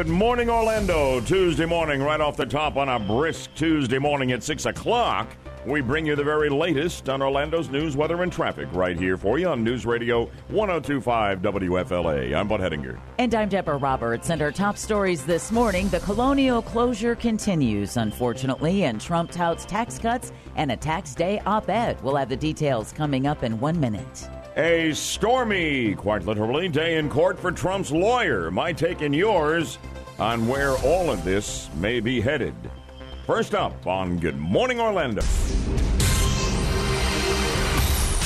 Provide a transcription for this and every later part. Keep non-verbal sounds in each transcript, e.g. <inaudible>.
Good morning, Orlando. Tuesday morning, right off the top on a brisk Tuesday morning at 6 o'clock. We bring you the very latest on Orlando's news, weather, and traffic right here for you on News Radio 1025 WFLA. I'm Bud Hedinger. And I'm Deborah Roberts. And our top stories this morning the colonial closure continues, unfortunately, and Trump touts tax cuts and a tax day op ed. We'll have the details coming up in one minute. A stormy, quite literally, day in court for Trump's lawyer. My take and yours on where all of this may be headed. First up on Good Morning Orlando.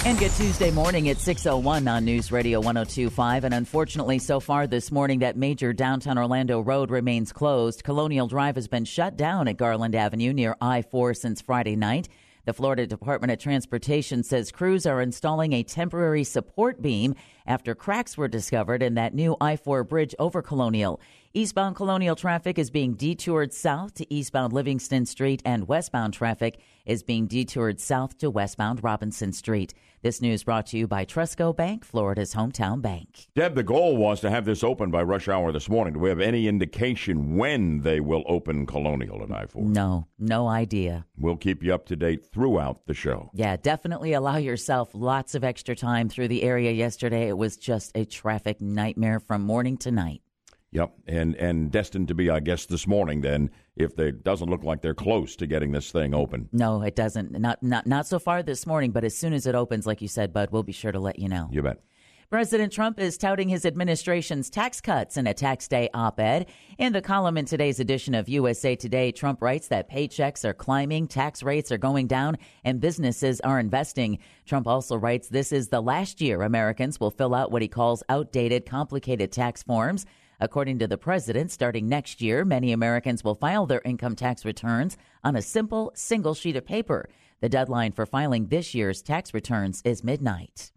And good Tuesday morning at 6.01 on News Radio 1025. And unfortunately, so far this morning, that major downtown Orlando road remains closed. Colonial Drive has been shut down at Garland Avenue near I-4 since Friday night. The Florida Department of Transportation says crews are installing a temporary support beam after cracks were discovered in that new I 4 bridge over Colonial. Eastbound Colonial traffic is being detoured south to eastbound Livingston Street, and westbound traffic is being detoured south to westbound Robinson Street. This news brought to you by Trustco Bank, Florida's hometown bank. Deb, the goal was to have this open by rush hour this morning. Do we have any indication when they will open Colonial and I 4? No, no idea. We'll keep you up to date throughout the show. Yeah, definitely allow yourself lots of extra time through the area yesterday. It was just a traffic nightmare from morning to night. Yep, and and destined to be, I guess, this morning. Then, if it doesn't look like they're close to getting this thing open. No, it doesn't. Not not not so far this morning. But as soon as it opens, like you said, Bud, we'll be sure to let you know. You bet. President Trump is touting his administration's tax cuts in a tax day op ed. In the column in today's edition of USA Today, Trump writes that paychecks are climbing, tax rates are going down, and businesses are investing. Trump also writes this is the last year Americans will fill out what he calls outdated, complicated tax forms. According to the president, starting next year, many Americans will file their income tax returns on a simple single sheet of paper. The deadline for filing this year's tax returns is midnight.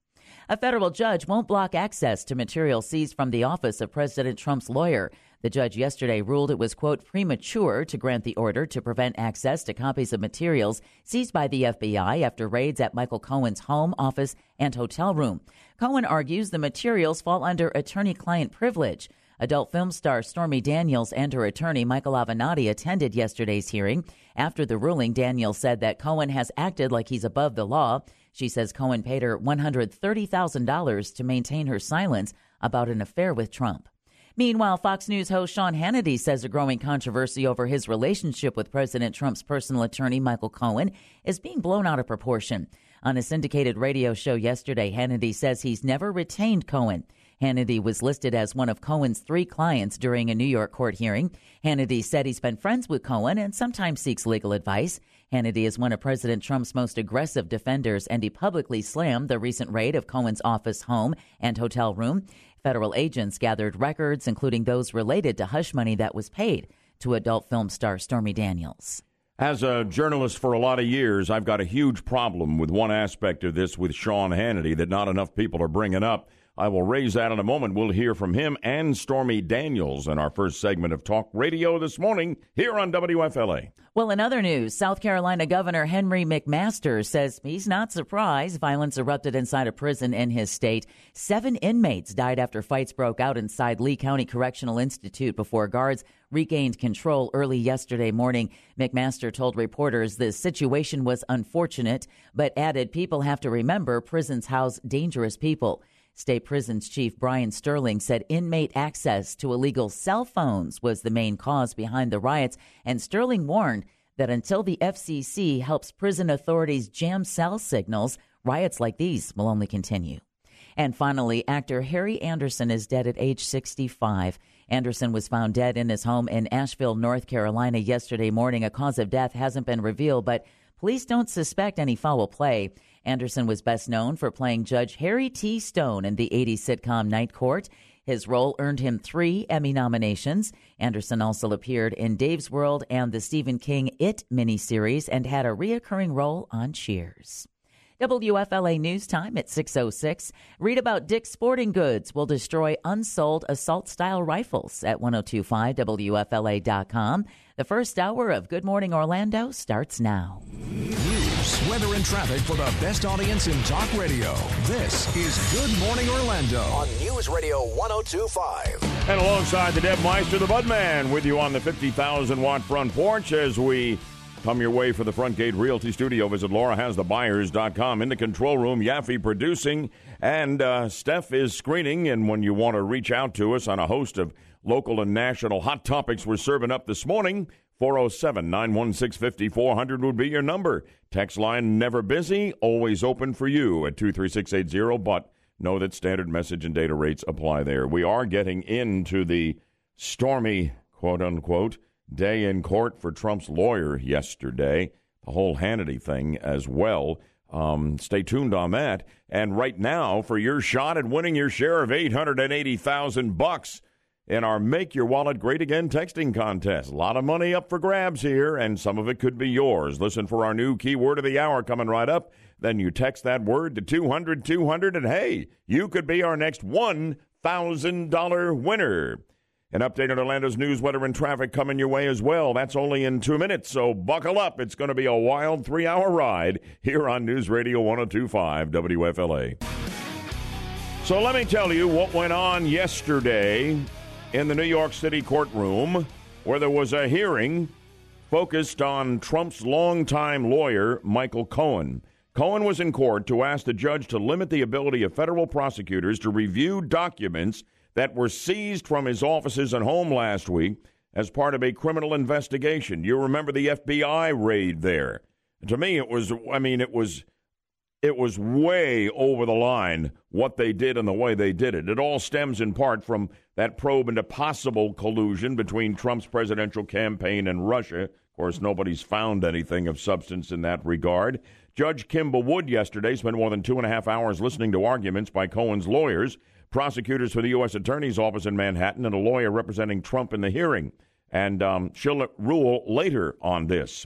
A federal judge won't block access to material seized from the office of President Trump's lawyer. The judge yesterday ruled it was, quote, premature to grant the order to prevent access to copies of materials seized by the FBI after raids at Michael Cohen's home, office, and hotel room. Cohen argues the materials fall under attorney client privilege. Adult film star Stormy Daniels and her attorney Michael Avenatti attended yesterday's hearing. After the ruling, Daniels said that Cohen has acted like he's above the law. She says Cohen paid her $130,000 to maintain her silence about an affair with Trump. Meanwhile, Fox News host Sean Hannity says a growing controversy over his relationship with President Trump's personal attorney, Michael Cohen, is being blown out of proportion. On a syndicated radio show yesterday, Hannity says he's never retained Cohen. Hannity was listed as one of Cohen's three clients during a New York court hearing. Hannity said he's been friends with Cohen and sometimes seeks legal advice. Hannity is one of President Trump's most aggressive defenders, and he publicly slammed the recent raid of Cohen's office, home, and hotel room. Federal agents gathered records, including those related to hush money that was paid to adult film star Stormy Daniels. As a journalist for a lot of years, I've got a huge problem with one aspect of this with Sean Hannity that not enough people are bringing up. I will raise that in a moment. We'll hear from him and Stormy Daniels in our first segment of Talk Radio this morning here on WFLA. Well, in other news, South Carolina Governor Henry McMaster says he's not surprised violence erupted inside a prison in his state. Seven inmates died after fights broke out inside Lee County Correctional Institute before guards regained control early yesterday morning. McMaster told reporters the situation was unfortunate, but added people have to remember prisons house dangerous people. State Prisons Chief Bryan Stirling said inmate access to illegal cell phones was the main cause behind the riots, and Stirling warned that until the FCC helps prison authorities jam cell signals, riots like these will only continue. And finally, actor Harry Anderson is dead at age 65. Anderson was found dead in his home in Asheville, North Carolina yesterday morning. A cause of death hasn't been revealed, but police don't suspect any foul play. Anderson was best known for playing Judge Harry T. Stone in the 80s sitcom Night Court. His role earned him three Emmy nominations. Anderson also appeared in Dave's World and the Stephen King It miniseries and had a reoccurring role on Cheers. WFLA News Time at 6.06. Read about Dick's Sporting Goods will destroy unsold assault-style rifles at 1025WFLA.com. The first hour of Good Morning Orlando starts now. News news, weather, and traffic for the best audience in talk radio. This is Good Morning Orlando on News Radio 1025. And alongside the Deb Meister, the Budman, with you on the 50,000 watt front porch as we come your way for the Front Gate Realty Studio. Visit LauraHasTheBuyers.com. In the control room, Yaffee producing, and uh, Steph is screening. And when you want to reach out to us on a host of local and national hot topics we're serving up this morning, 407 916 5400 would be your number. Text line never busy, always open for you at 23680. But know that standard message and data rates apply there. We are getting into the stormy, quote unquote, day in court for Trump's lawyer yesterday. The whole Hannity thing as well. Um, stay tuned on that. And right now, for your shot at winning your share of 880000 bucks in our Make Your Wallet Great Again texting contest. A lot of money up for grabs here, and some of it could be yours. Listen for our new keyword of the hour coming right up. Then you text that word to 200 200, and hey, you could be our next $1,000 winner. An update on Orlando's news, weather, and traffic coming your way as well. That's only in two minutes, so buckle up. It's going to be a wild three hour ride here on News Radio 1025 WFLA. So let me tell you what went on yesterday in the New York City courtroom where there was a hearing focused on Trump's longtime lawyer, Michael Cohen. Cohen was in court to ask the judge to limit the ability of federal prosecutors to review documents that were seized from his offices and home last week as part of a criminal investigation. You remember the FBI raid there. To me, it was, I mean, it was it was way over the line what they did and the way they did it. It all stems in part from that probe into possible collusion between Trump's presidential campaign and Russia. Of course, nobody's found anything of substance in that regard. Judge Kimba Wood yesterday spent more than two and a half hours listening to arguments by Cohen's lawyers, prosecutors for the U.S. Attorney's Office in Manhattan, and a lawyer representing Trump in the hearing. And um, she'll rule later on this.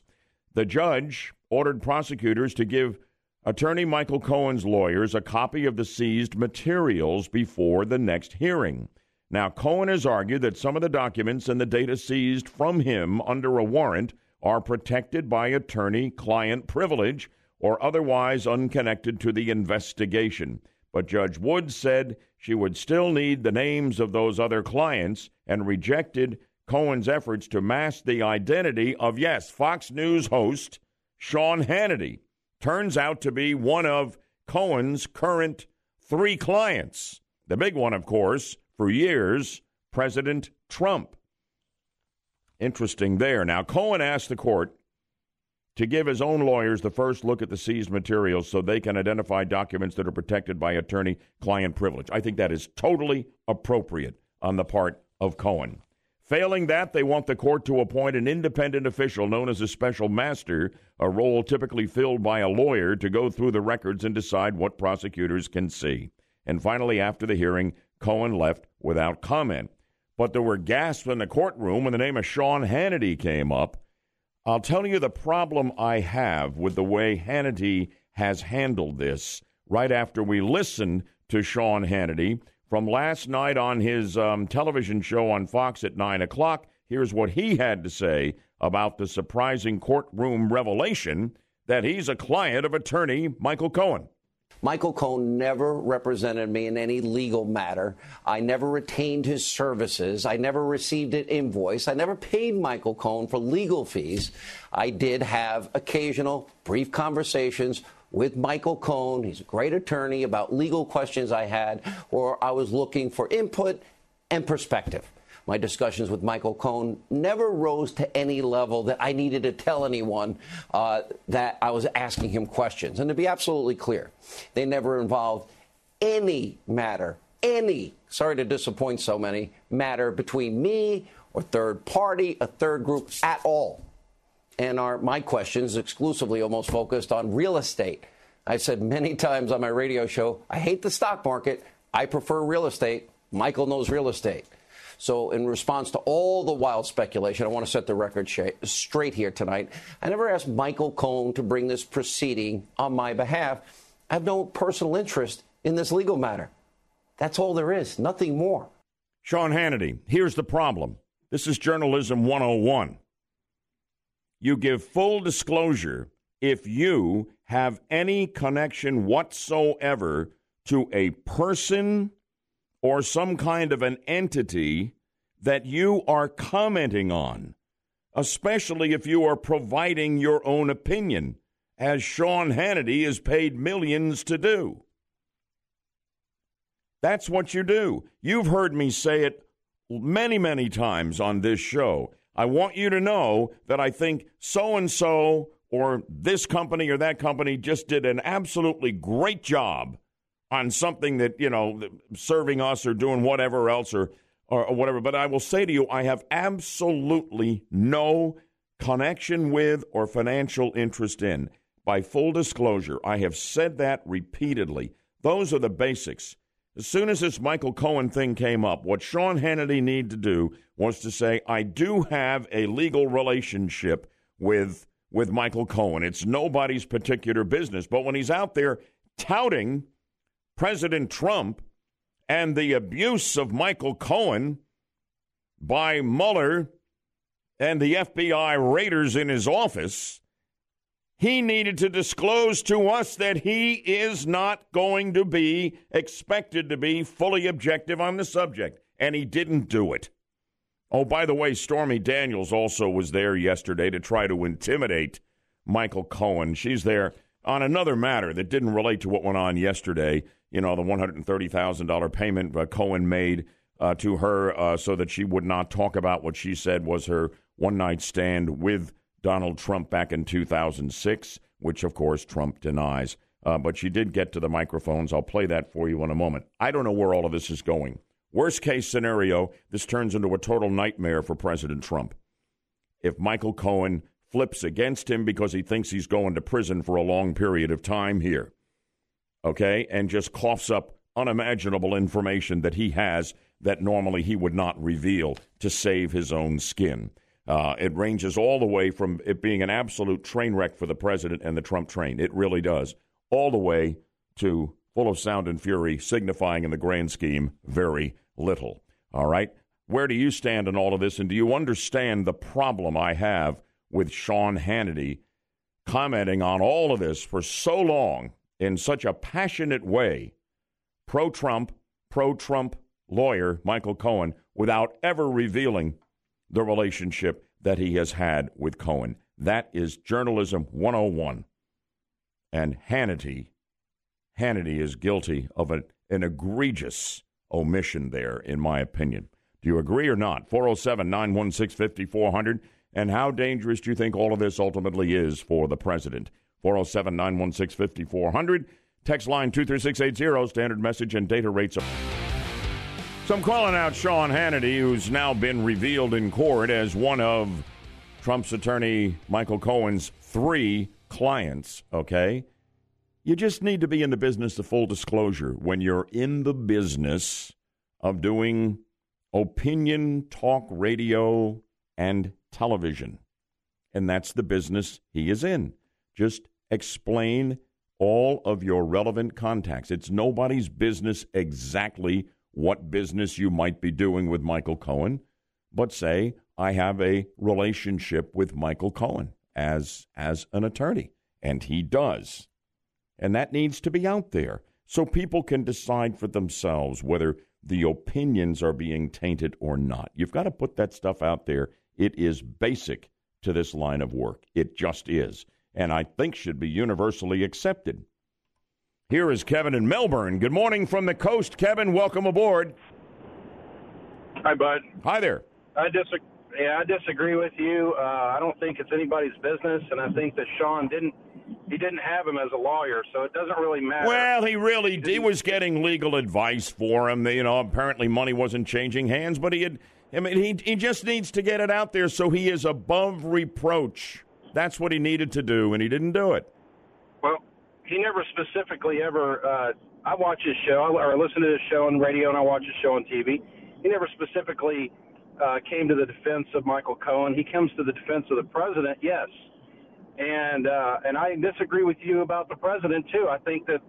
The judge ordered prosecutors to give Attorney Michael Cohen's lawyers a copy of the seized materials before the next hearing. Now, Cohen has argued that some of the documents and the data seized from him under a warrant are protected by attorney client privilege or otherwise unconnected to the investigation. But Judge Woods said she would still need the names of those other clients and rejected Cohen's efforts to mask the identity of, yes, Fox News host Sean Hannity turns out to be one of Cohen's current three clients. The big one, of course, for years, President Trump. Interesting there. Now, Cohen asked the court to give his own lawyers the first look at the seized materials so they can identify documents that are protected by attorney client privilege. I think that is totally appropriate on the part of Cohen. Failing that, they want the court to appoint an independent official known as a special master, a role typically filled by a lawyer, to go through the records and decide what prosecutors can see. And finally, after the hearing, Cohen left without comment. But there were gasps in the courtroom when the name of Sean Hannity came up. I'll tell you the problem I have with the way Hannity has handled this right after we listened to Sean Hannity from last night on his um, television show on Fox at 9 o'clock. Here's what he had to say about the surprising courtroom revelation that he's a client of attorney Michael Cohen. Michael Cohen never represented me in any legal matter. I never retained his services. I never received an invoice. I never paid Michael Cohen for legal fees. I did have occasional brief conversations with Michael Cohen. He's a great attorney about legal questions I had, or I was looking for input and perspective. My discussions with Michael Cohen never rose to any level that I needed to tell anyone uh, that I was asking him questions. And to be absolutely clear, they never involved any matter, any, sorry to disappoint so many, matter between me or third party, a third group at all and are my questions exclusively almost focused on real estate. I've said many <laughs> times on my radio show, I hate the stock market. I prefer real estate. Michael knows real estate. So, in response to all the wild speculation, I want to set the record straight here tonight. I never asked Michael Cohen to bring this proceeding on my behalf. I have no personal interest in this legal matter. That's all there is, nothing more. Sean Hannity, here's the problem. This is Journalism 101. You give full disclosure if you have any connection whatsoever to a person or some kind of an entity that you are commenting on, especially if you are providing your own opinion, as Sean Hannity is paid millions to do. That's what you do. You've heard me say it many, many times on this show. I want you to know that I think so and so or this company or that company just did an absolutely great job on something that, you know, serving us or doing whatever else or, or, whatever. But I will say to you, I have absolutely no connection with or financial interest in. By full disclosure, I have said that repeatedly. Those are the basics. As soon as this Michael Cohen thing came up, what Sean Hannity needed to do was to say, I do have a legal relationship with with Michael Cohen. It's nobody's particular business. But when he's out there touting President Trump and the abuse of Michael Cohen by Mueller and the FBI raiders in his office, he needed to disclose to us that he is not going to be expected to be fully objective on the subject, and he didn't do it. Oh, by the way, Stormy Daniels also was there yesterday to try to intimidate Michael Cohen. She's there on another matter that didn't relate to what went on yesterday. You know, the $130,000 payment uh, Cohen made uh, to her uh, so that she would not talk about what she said was her one night stand with Donald Trump back in 2006, which of course Trump denies. Uh, but she did get to the microphones. I'll play that for you in a moment. I don't know where all of this is going. Worst case scenario, this turns into a total nightmare for President Trump. If Michael Cohen flips against him because he thinks he's going to prison for a long period of time here, okay, and just coughs up unimaginable information that he has that normally he would not reveal to save his own skin. Uh, it ranges all the way from it being an absolute train wreck for the president and the Trump train. It really does. All the way to full of sound and fury, signifying in the grand scheme very little. All right? Where do you stand on all of this? And do you understand the problem I have with Sean Hannity commenting on all of this for so long in such a passionate way, pro Trump, pro Trump lawyer Michael Cohen, without ever revealing the relationship that he has had with Cohen. That is journalism 101. And Hannity, Hannity is guilty of an, egregious omission there, in my opinion. Do you agree or not? 407 916 5400. And how dangerous do you think all of this ultimately is for the president? 407 916 5400. Text line 23680, standard message and data rates. So I'm calling out Sean Hannity, who's now been revealed in court as one of Trump's attorney Michael Cohen's three clients, okay? You just need to be in the business of full disclosure. When you're in the business of doing opinion talk radio and television, and that's the business he is in. Just explain all of your relevant contacts. It's nobody's business exactly what business you might be doing with Michael Cohen, but say, I have a relationship with Michael Cohen as, as an attorney. And he does. And that needs to be out there so people can decide for themselves whether the opinions are being tainted or not. You've got to put that stuff out there. It is basic to this line of work. It just is. And I think should be universally accepted. Here is Kevin in Melbourne. Good morning from the coast, Kevin. Welcome aboard. Hi, Bud. Hi there. I disagree. Yeah, I disagree with you. Uh, I don't think it's anybody's business, and I think that Sean didn't. He didn't have him as a lawyer, so it doesn't really matter. Well, he really he, he was getting legal advice for him. You know, apparently money wasn't changing hands, but he had. I mean, he he just needs to get it out there so he is above reproach. That's what he needed to do, and he didn't do it. Well, he never specifically ever. Uh, I watch his show or I listen to his show on radio, and I watch his show on TV. He never specifically uh, came to the defense of Michael Cohen. He comes to the defense of the president, yes. And uh, and I disagree with you about the president too. I think that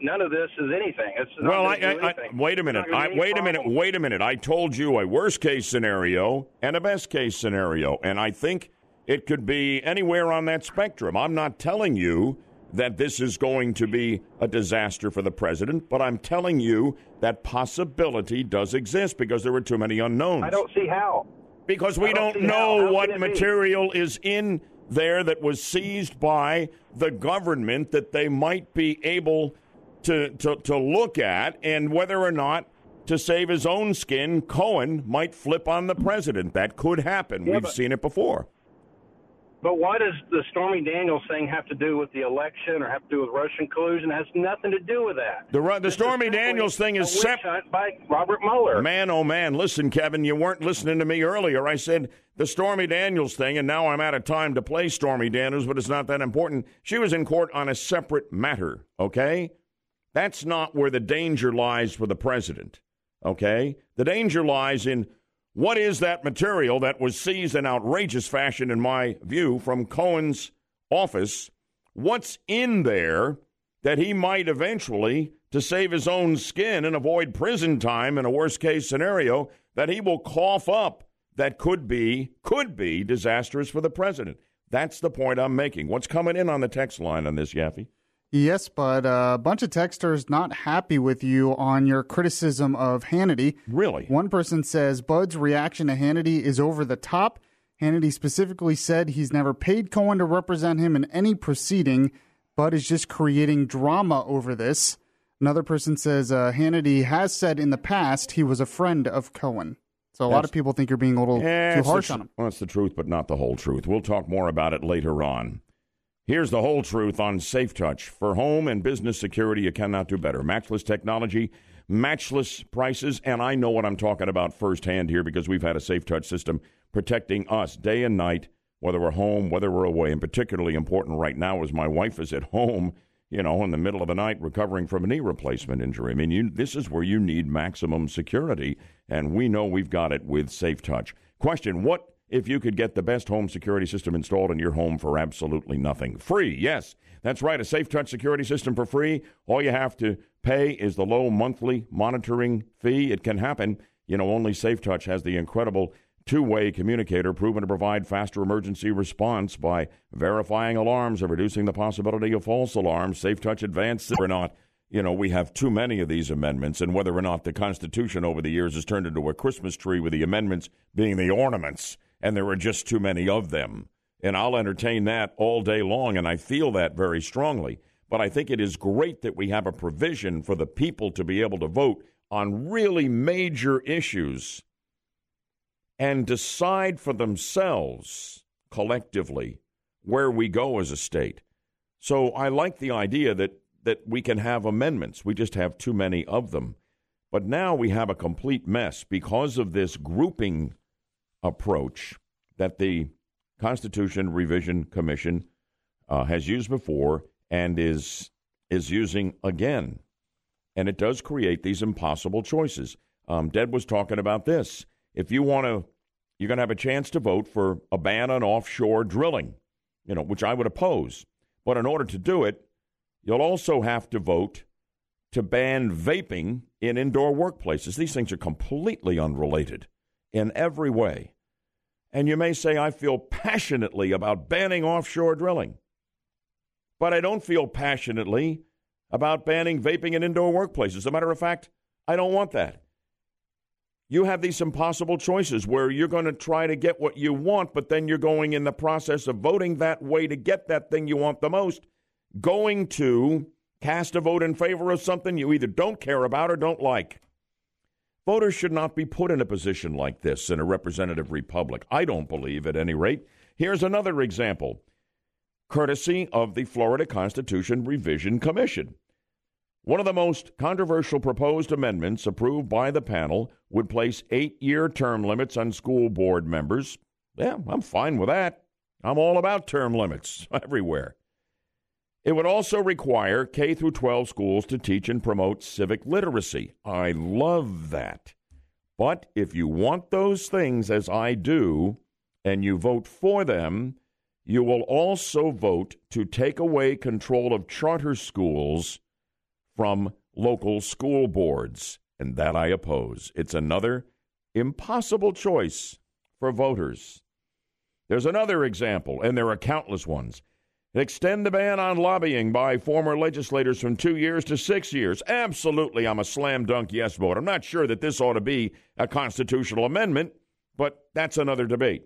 none of this is anything. It's well, I, I, I, wait a minute. I, wait a minute. Wait a minute. I told you a worst case scenario and a best case scenario, and I think it could be anywhere on that spectrum. I'm not telling you that this is going to be a disaster for the president, but I'm telling you that possibility does exist because there are too many unknowns. I don't see how. Because we don't, don't know how. How what material be? is in there that was seized by the government that they might be able to, to, to look at and whether or not to save his own skin, Cohen might flip on the president. That could happen. Yeah, We've but- seen it before. But what does the Stormy Daniels thing have to do with the election or have to do with Russian collusion? It has nothing to do with that. The, the Stormy Daniels thing is separate. by Robert Mueller. Man, oh man, listen, Kevin, you weren't listening to me earlier. I said the Stormy Daniels thing, and now I'm out of time to play Stormy Daniels, but it's not that important. She was in court on a separate matter, okay? That's not where the danger lies for the president, okay? The danger lies in what is that material that was seized in outrageous fashion, in my view, from Cohen's office? What's in there that he might eventually, to save his own skin and avoid prison time in a worst case scenario, that he will cough up that could be, could be disastrous for the president? That's the point I'm making. What's coming in on the text line on this, Yaffee? Yes, but a bunch of texters not happy with you on your criticism of Hannity. Really? One person says Bud's reaction to Hannity is over the top. Hannity specifically said he's never paid Cohen to represent him in any proceeding. Bud is just creating drama over this. Another person says uh, Hannity has said in the past he was a friend of Cohen. So a lot of people think you're being a little Yeah, too the harsh on him. Well, it's the truth, but not the whole truth. We'll talk more about it later on. Here's the whole truth on Safe Touch. For home and business security, you cannot do better. Matchless technology, matchless prices, and I know what I'm talking about firsthand here because we've had a Safe Touch system protecting us day and night, whether we're home, whether we're away. And particularly important right now is my wife is at home, you know, in the middle of the night recovering from a knee replacement injury. I mean, you, this is where you need maximum security, and we know we've got it with Safe Touch. Question What if you could get the best home security system installed in your home for absolutely nothing? Free, yes. That's right, a Safe Touch security system for free. All you have to pay is the low monthly monitoring fee. It can happen. You know, only Safe Touch has the incredible two way communicator proven to provide faster emergency response by verifying alarms and reducing the possibility of false alarms. Safe Touch Advanced or not. You know, we have too many of these amendments, and whether or not the Constitution over the years has turned into a Christmas tree with the amendments being the ornaments, and there are just too many of them. And I'll entertain that all day long, and I feel that very strongly. But I think it is great that we have a provision for the people to be able to vote on really major issues and decide for themselves collectively where we go as a state. So I like the idea that, that we can have amendments. We just have too many of them. But now we have a complete mess because of this grouping approach that the Constitution Revision Commission uh, has used before and is is using again, and it does create these impossible choices. Um, Deb was talking about this. If you want to, you're going to have a chance to vote for a ban on offshore drilling, you know, which I would oppose. But in order to do it, you'll also have to vote to ban vaping in indoor workplaces. These things are completely unrelated in every way. And you may say, I feel passionately about banning offshore drilling, but I don't feel passionately about banning vaping in indoor workplaces. As a matter of fact, I don't want that. You have these impossible choices where you're going to try to get what you want, but then you're going in the process of voting that way to get that thing you want the most, going to cast a vote in favor of something you either don't care about or don't like. Voters should not be put in a position like this in a representative republic. I don't believe, at any rate. Here's another example courtesy of the Florida Constitution Revision Commission. One of the most controversial proposed amendments approved by the panel would place eight year term limits on school board members. Yeah, I'm fine with that. I'm all about term limits <laughs> everywhere. It would also require K through 12 schools to teach and promote civic literacy. I love that. But if you want those things as I do and you vote for them, you will also vote to take away control of charter schools from local school boards, and that I oppose. It's another impossible choice for voters. There's another example, and there are countless ones. Extend the ban on lobbying by former legislators from two years to six years. Absolutely, I'm a slam dunk yes vote. I'm not sure that this ought to be a constitutional amendment, but that's another debate.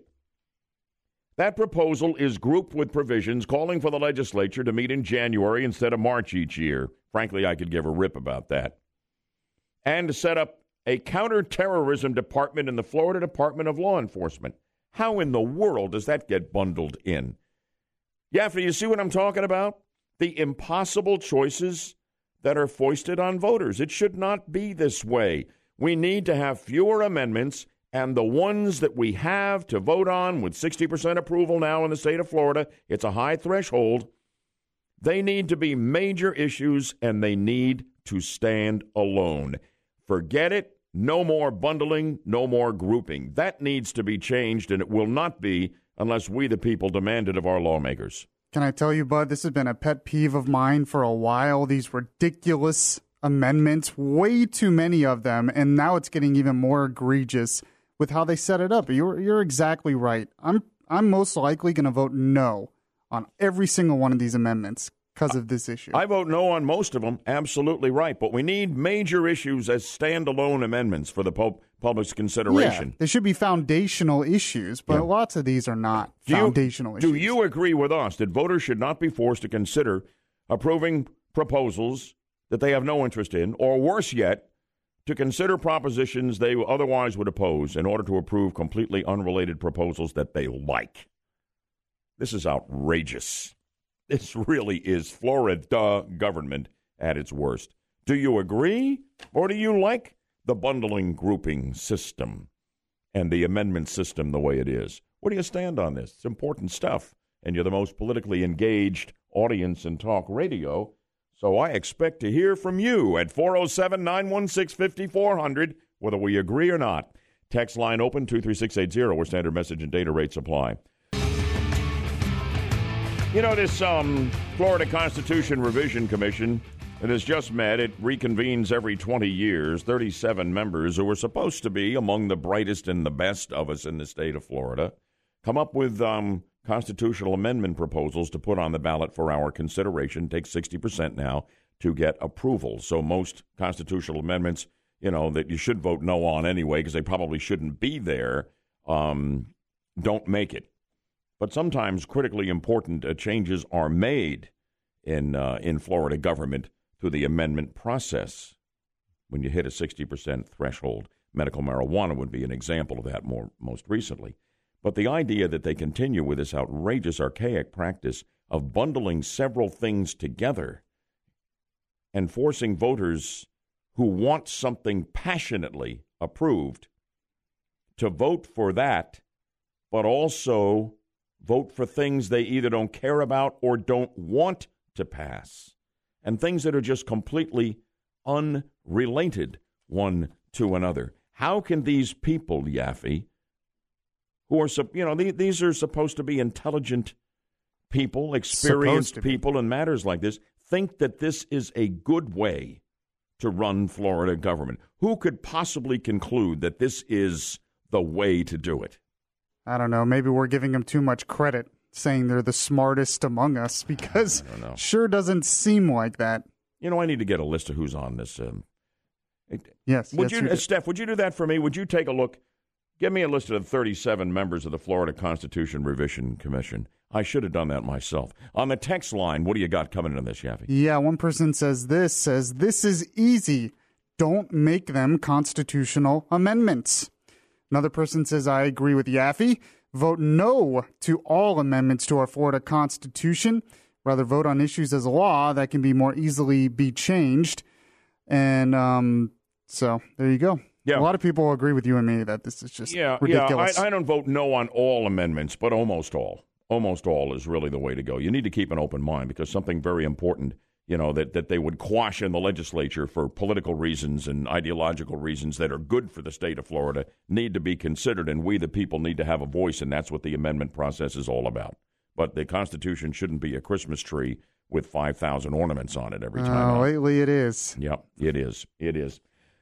That proposal is grouped with provisions calling for the legislature to meet in January instead of March each year. Frankly, I could give a rip about that. And to set up a counterterrorism department in the Florida Department of Law Enforcement. How in the world does that get bundled in? Yaffee, you see what I'm talking about? The impossible choices that are foisted on voters. It should not be this way. We need to have fewer amendments, and the ones that we have to vote on with 60% approval now in the state of Florida, it's a high threshold. They need to be major issues and they need to stand alone. Forget it. No more bundling, no more grouping. That needs to be changed, and it will not be unless we, the people, demand it of our lawmakers. Can I tell you, Bud, this has been a pet peeve of mine for a while. These ridiculous amendments, way too many of them, and now it's getting even more egregious with how they set it up. You're you're exactly right. I'm I'm most likely going to vote no on every single one of these amendments because of this issue. I vote no on most of them. Absolutely right. But we need major issues as standalone amendments for the Pope public's consideration. Yeah, they should be foundational issues, but yeah. lots of these are not do foundational you, issues. Do you agree with us that voters should not be forced to consider approving proposals that they have no interest in, or worse yet, to consider propositions they otherwise would oppose in order to approve completely unrelated proposals that they like? This is outrageous. <laughs> This really is Florida government at its worst. Do you agree, or do you like the bundling grouping system and the amendment system the way it is. Where do you stand on this? It's important stuff, and you're the most politically engaged audience in talk radio. So I expect to hear from you at 407 916 5400, whether we agree or not. Text line open 23680, where standard message and data rates apply. You know, this um, Florida Constitution Revision Commission it has just met. It reconvenes every 20 years. 37 members who are supposed to be among the brightest and the best of us in the state of Florida come up with um, constitutional amendment proposals to put on the ballot for our consideration. Take 60% now to get approval. So most constitutional amendments, you know, that you should vote no on anyway because they probably shouldn't be there, um, don't make it. But sometimes critically important uh, changes are made in uh, in Florida government through the amendment process. When you hit a 60% threshold, medical marijuana would be an example of that more most recently. But the idea that they continue with this outrageous, archaic practice of bundling several things together and forcing voters who want something passionately approved to vote for that, but also vote for things they either don't care about or don't want to pass and things that are just completely unrelated one to another. How can these people, Yaffee, who are, you know, these are supposed to be intelligent people, experienced people in matters like this, think that this is a good way to run Florida government? Who could possibly conclude that this is the way to do it? I don't know. Maybe we're giving them too much credit saying they're the smartest among us <laughs> because sure doesn't seem like that. You know, I need to get a list of who's on this. Um, yes. Would yes, you, you Steph? Would you do that for me? Would you take a look? Give me a list of the 37 members of the Florida Constitution Revision Commission. I should have done that myself. On the text line, what do you got coming in this, Yaffee? Yeah, one person says this says this is easy. Don't make them constitutional amendments. Another person says I agree with Yaffee vote no to all amendments to our Florida Constitution. Rather, vote on issues as law that can be more easily be changed. And um, so there you go. Yeah. A lot of people agree with you and me that this is just yeah, ridiculous. Yeah, I, I don't vote no on all amendments, but almost all. Almost all is really the way to go. You need to keep an open mind because something very important – you know, that, that they would quash in the legislature for political reasons and ideological reasons that are good for the state of Florida need to be considered, and we, the people, need to have a voice, and that's what the amendment process is all about. But the Constitution shouldn't be a Christmas tree with 5,000 ornaments on it every time. Oh, lately it is. Yep, it is. It is.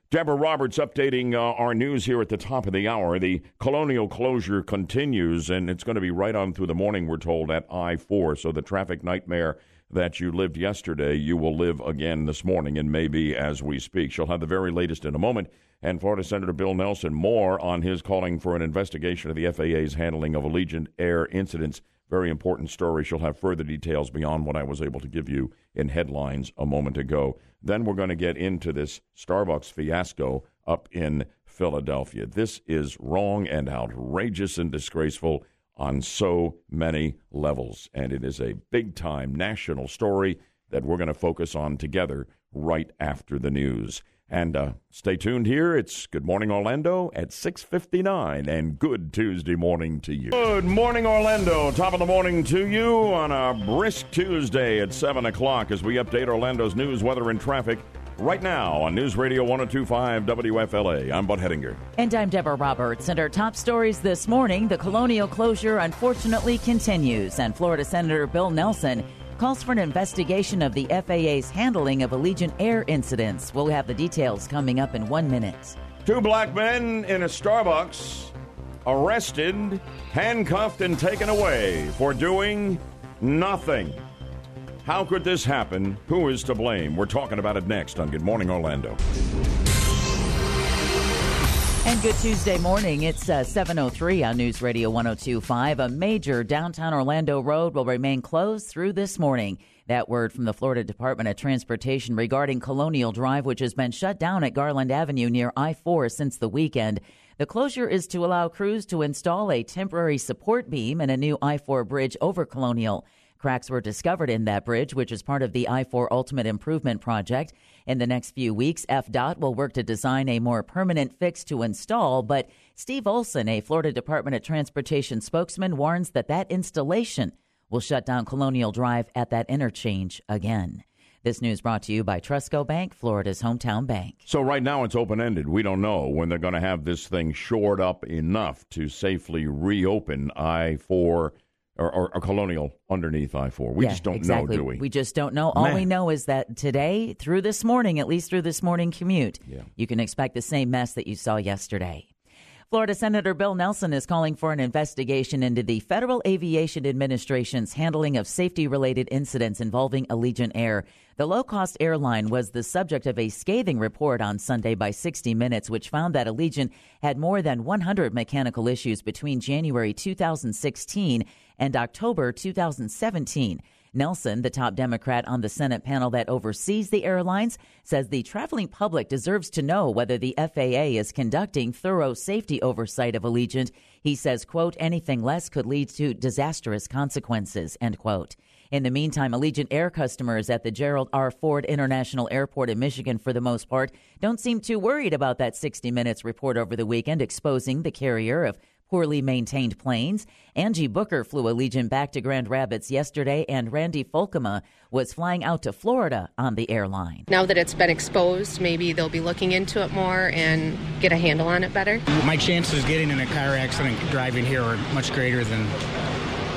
Deborah Roberts updating uh, our news here at the top of the hour. The colonial closure continues, and it's going to be right on through the morning, we're told, at I 4. So the traffic nightmare that you lived yesterday, you will live again this morning, and maybe as we speak. She'll have the very latest in a moment. And Florida Senator Bill Nelson, more on his calling for an investigation of the FAA's handling of Allegiant Air incidents. Very important story. She'll have further details beyond what I was able to give you in headlines a moment ago. Then we're going to get into this Starbucks fiasco up in Philadelphia. This is wrong and outrageous and disgraceful on so many levels. And it is a big time national story that we're going to focus on together right after the news. And uh, stay tuned here. It's Good Morning Orlando at 6:59, and good Tuesday morning to you. Good morning, Orlando. Top of the morning to you on a brisk Tuesday at 7 o'clock as we update Orlando's news, weather, and traffic. Right now on News Radio 1025 WFLA. I'm Bud Hedinger. And I'm Deborah Roberts. And our top stories this morning the colonial closure unfortunately continues, and Florida Senator Bill Nelson calls for an investigation of the FAA's handling of Allegiant Air incidents. We'll have the details coming up in one minute. Two black men in a Starbucks arrested, handcuffed, and taken away for doing nothing. How could this happen? Who is to blame? We're talking about it next on Good Morning Orlando. And good Tuesday morning. It's uh, 7.03 on News Radio 102.5. A major downtown Orlando road will remain closed through this morning. That word from the Florida Department of Transportation regarding Colonial Drive, which has been shut down at Garland Avenue near I 4 since the weekend. The closure is to allow crews to install a temporary support beam and a new I 4 bridge over Colonial. Cracks were discovered in that bridge, which is part of the I 4 Ultimate Improvement Project. In the next few weeks, FDOT will work to design a more permanent fix to install, but Steve Olson, a Florida Department of Transportation spokesman, warns that that installation will shut down Colonial Drive at that interchange again. This news brought to you by Trustco Bank, Florida's hometown bank. So, right now it's open ended. We don't know when they're going to have this thing shored up enough to safely reopen I 4 or, or, or, colonial underneath I four. We yeah, just don't exactly. know, do we? We just don't know. All Man. we know is that today, through this morning, at least through this morning commute, yeah. you can expect the same mess that you saw yesterday. Florida Senator Bill Nelson is calling for an investigation into the Federal Aviation Administration's handling of safety related incidents involving Allegiant Air. The low cost airline was the subject of a scathing report on Sunday by 60 Minutes, which found that Allegiant had more than 100 mechanical issues between January 2016 and October 2017. Nelson, the top Democrat on the Senate panel that oversees the airlines, says the traveling public deserves to know whether the FAA is conducting thorough safety oversight of Allegiant. He says, quote, anything less could lead to disastrous consequences, end quote. In the meantime, Allegiant Air customers at the Gerald R. Ford International Airport in Michigan, for the most part, don't seem too worried about that 60 Minutes report over the weekend exposing the carrier of poorly maintained planes. Angie Booker flew Allegiant back to Grand Rapids yesterday, and Randy Folkema was flying out to Florida on the airline. Now that it's been exposed, maybe they'll be looking into it more and get a handle on it better. My chances of getting in a car accident driving here are much greater than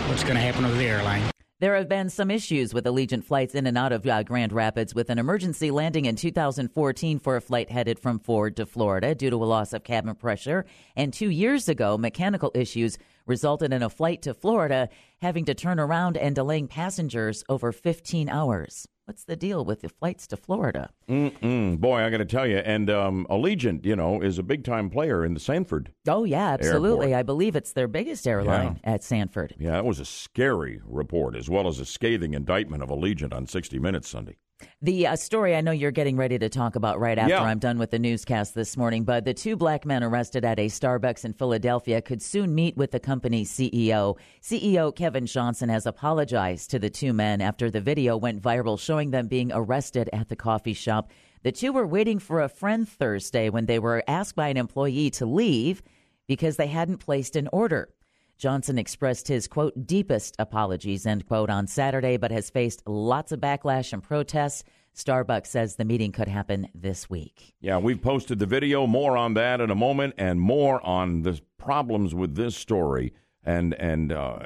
what's going to happen with the airline. There have been some issues with Allegiant flights in and out of uh, Grand Rapids with an emergency landing in 2014 for a flight headed from Ford to Florida due to a loss of cabin pressure. And two years ago, mechanical issues resulted in a flight to Florida having to turn around and delaying passengers over 15 hours. What's the deal with the flights to Florida? Mm-mm. Boy, I got to tell you, and um, Allegiant, you know, is a big time player in the Sanford. Oh yeah, absolutely. Airport. I believe it's their biggest airline yeah. at Sanford. Yeah, that was a scary report, as well as a scathing indictment of Allegiant on 60 Minutes Sunday. The uh, story I know you're getting ready to talk about right after yeah. I'm done with the newscast this morning, but the two black men arrested at a Starbucks in Philadelphia could soon meet with the company's CEO. CEO Kevin Johnson has apologized to the two men after the video went viral showing them being arrested at the coffee shop. The two were waiting for a friend Thursday when they were asked by an employee to leave because they hadn't placed an order. Johnson expressed his, quote, deepest apologies, end quote, on Saturday, but has faced lots of backlash and protests. Starbucks says the meeting could happen this week. Yeah, we've posted the video. More on that in a moment and more on the problems with this story and and uh,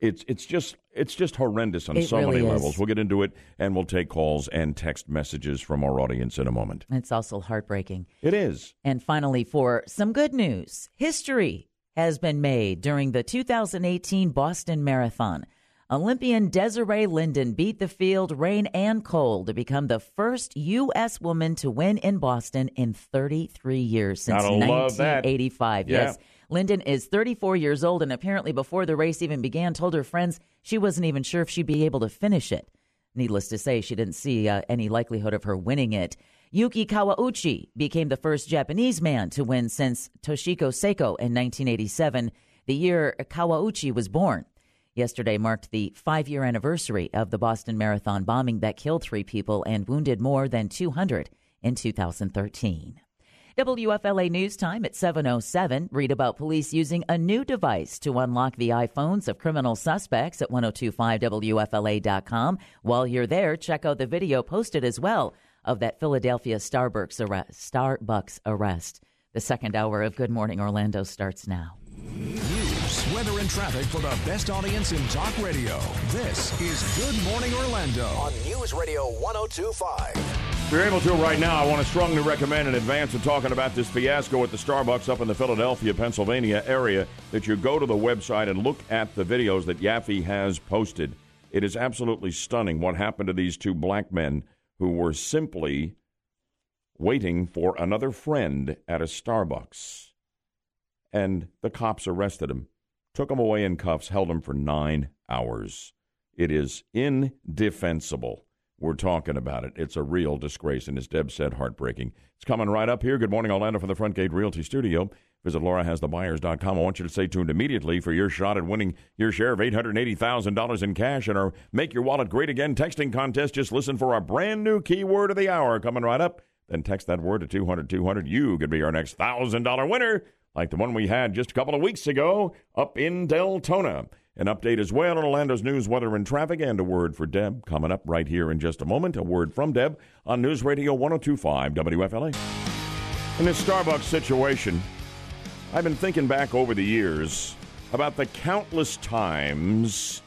it's it's just it's just horrendous on It so really many is. levels. We'll get into it, and we'll take calls and text messages from our audience in a moment. It's also heartbreaking. It is. And finally, for some good news, history has been made during the 2018 Boston Marathon. Olympian Desiree Linden beat the field, rain and cold, to become the first U.S. woman to win in Boston in 33 years since Gotta 1985. Yeah. Yes. Linden is 34 years old and apparently before the race even began told her friends she wasn't even sure if she'd be able to finish it. Needless to say, she didn't see uh, any likelihood of her winning it. Yuki Kawauchi became the first Japanese man to win since Toshihiko Seko in 1987, the year Kawauchi was born. Yesterday marked the five year anniversary of the Boston Marathon bombing that killed three people and wounded more than 200 in 2013. WFLA News Time at 707. Read about police using a new device to unlock the iPhones of criminal suspects at 1025WFLA.com. While you're there, check out the video posted as well of that Philadelphia Starbucks arrest. Starbucks arrest. The second hour of Good Morning Orlando starts now. News, weather, and traffic for the best audience in talk radio. This is Good Morning Orlando. On News Radio 1025. If you're able to right now, I want to strongly recommend in advance of talking about this fiasco at the Starbucks up in the Philadelphia, Pennsylvania area that you go to the website and look at the videos that Yaffee has posted. It is absolutely stunning what happened to these two black men who were simply waiting for another friend at a Starbucks. And the cops arrested him, took him away in cuffs, held him for nine hours. It is indefensible. We're talking about it. It's a real disgrace, and as Deb said, heartbreaking. It's coming right up here. Good morning, Orlando, from the Front Gate Realty Studio. Visit laurahasthebuyers.com. I want you to stay tuned immediately for your shot at winning your share of $880,000 in cash in our Make Your Wallet Great Again texting contest. Just listen for our brand new keyword of the hour coming right up. Then text that word to 200 200. You could be our next $1,000 winner, like the one we had just a couple of weeks ago up in Deltona. An update as well on Orlando's news, weather, and traffic, and a word for Deb coming up right here in just a moment. A word from Deb on News Radio 1025 WFLA. In this Starbucks situation, I've been thinking back over the years about the countless times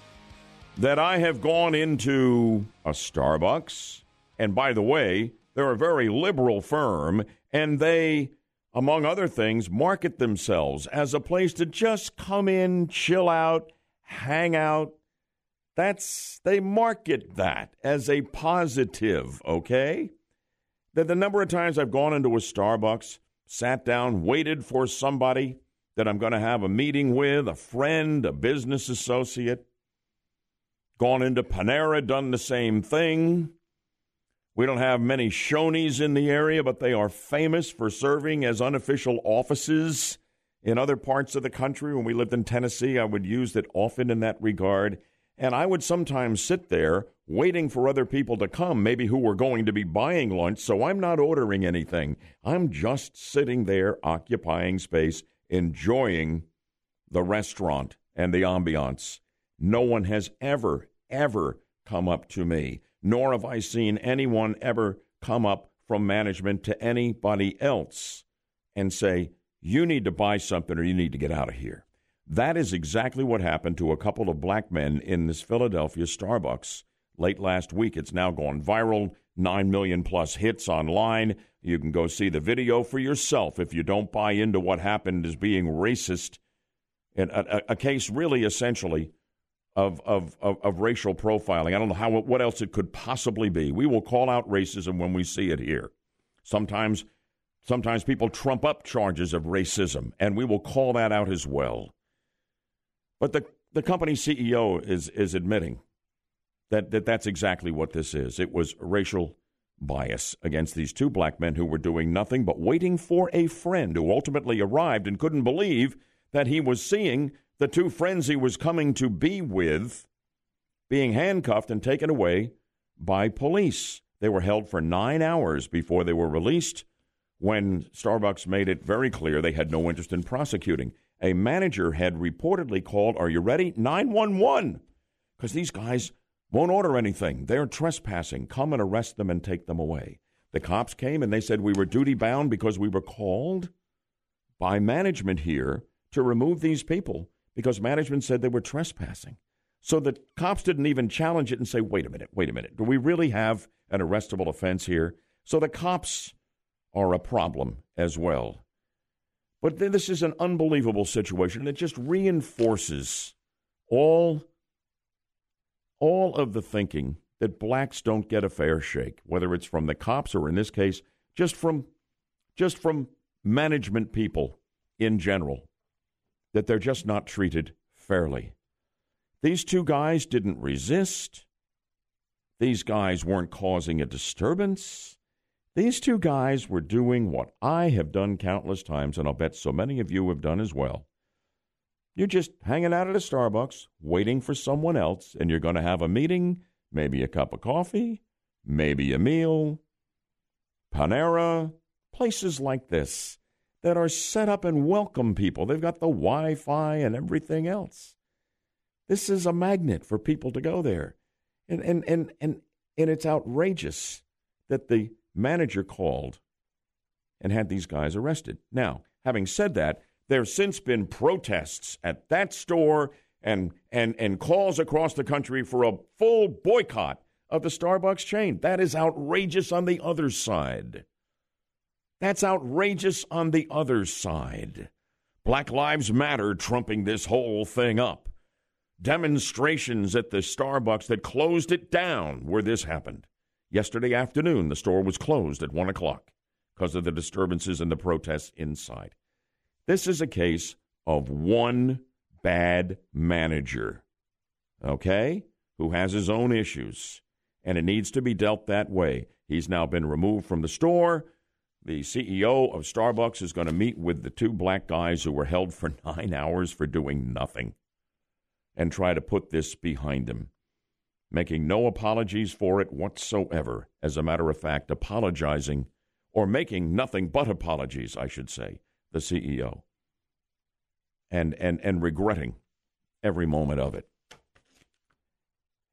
that I have gone into a Starbucks. And by the way, they're a very liberal firm, and they, among other things, market themselves as a place to just come in, chill out, hang out. That's, they market that as a positive, okay? That the number of times I've gone into a Starbucks, sat down, waited for somebody that I'm going to have a meeting with, a friend, a business associate, gone into Panera, done the same thing. We don't have many Shoney's in the area, but they are famous for serving as unofficial offices in other parts of the country. When we lived in Tennessee, I would use it often in that regard. And I would sometimes sit there waiting for other people to come, maybe who were going to be buying lunch. So I'm not ordering anything. I'm just sitting there occupying space, enjoying the restaurant and the ambiance. No one has ever, ever come up to me, nor have I seen anyone ever come up from management to anybody else and say, you need to buy something or you need to get out of here. That is exactly what happened to a couple of black men in this Philadelphia Starbucks late last week. It's now gone viral, 9 million plus hits online. You can go see the video for yourself if you don't buy into what happened as being racist. And a, a, a case really essentially of, of, of, of racial profiling. I don't know how what else it could possibly be. We will call out racism when we see it here. Sometimes sometimes people trump up charges of racism, and we will call that out as well. But the, the company CEO is, is admitting that, that that's exactly what this is. It was racial bias against these two black men who were doing nothing but waiting for a friend who ultimately arrived and couldn't believe that he was seeing the two friends he was coming to be with being handcuffed and taken away by police. They were held for nine hours before they were released when Starbucks made it very clear they had no interest in prosecuting a manager had reportedly called, Are you ready? 911. Because these guys won't order anything. They're trespassing. Come and arrest them and take them away. The cops came and they said we were duty bound because we were called by management here to remove these people because management said they were trespassing. So the cops didn't even challenge it and say, wait a minute, wait a minute. Do we really have an arrestable offense here? So the cops are a problem as well. But this is an unbelievable situation. It just reinforces all, all of the thinking that blacks don't get a fair shake, whether it's from the cops or in this case, just from just from management people in general, that they're just not treated fairly. These two guys didn't resist. These guys weren't causing a disturbance. These two guys were doing what I have done countless times, and I'll bet so many of you have done as well. You're just hanging out at a Starbucks, waiting for someone else, and you're going to have a meeting, maybe a cup of coffee, maybe a meal. Panera, places like this that are set up and welcome people. They've got the Wi Fi and everything else. This is a magnet for people to go there. And, and, and, and, and it's outrageous that the manager called and had these guys arrested. Now, having said that, there's since been protests at that store and, and, and calls across the country for a full boycott of the Starbucks chain. That is outrageous on the other side. That's outrageous on the other side. Black Lives Matter trumping this whole thing up demonstrations at the Starbucks that closed it down where this happened. Yesterday afternoon, the store was closed at 1 o'clock because of the disturbances and the protests inside. This is a case of one bad manager, okay, who has his own issues, and it needs to be dealt that way. He's now been removed from the store. The CEO of Starbucks is going to meet with the two black guys who were held for <laughs> nine hours for doing nothing and try to put this behind him, making no apologies for it whatsoever. As a matter of fact, apologizing or making nothing but apologies, I should say, the CEO, and, and, and regretting every moment of it.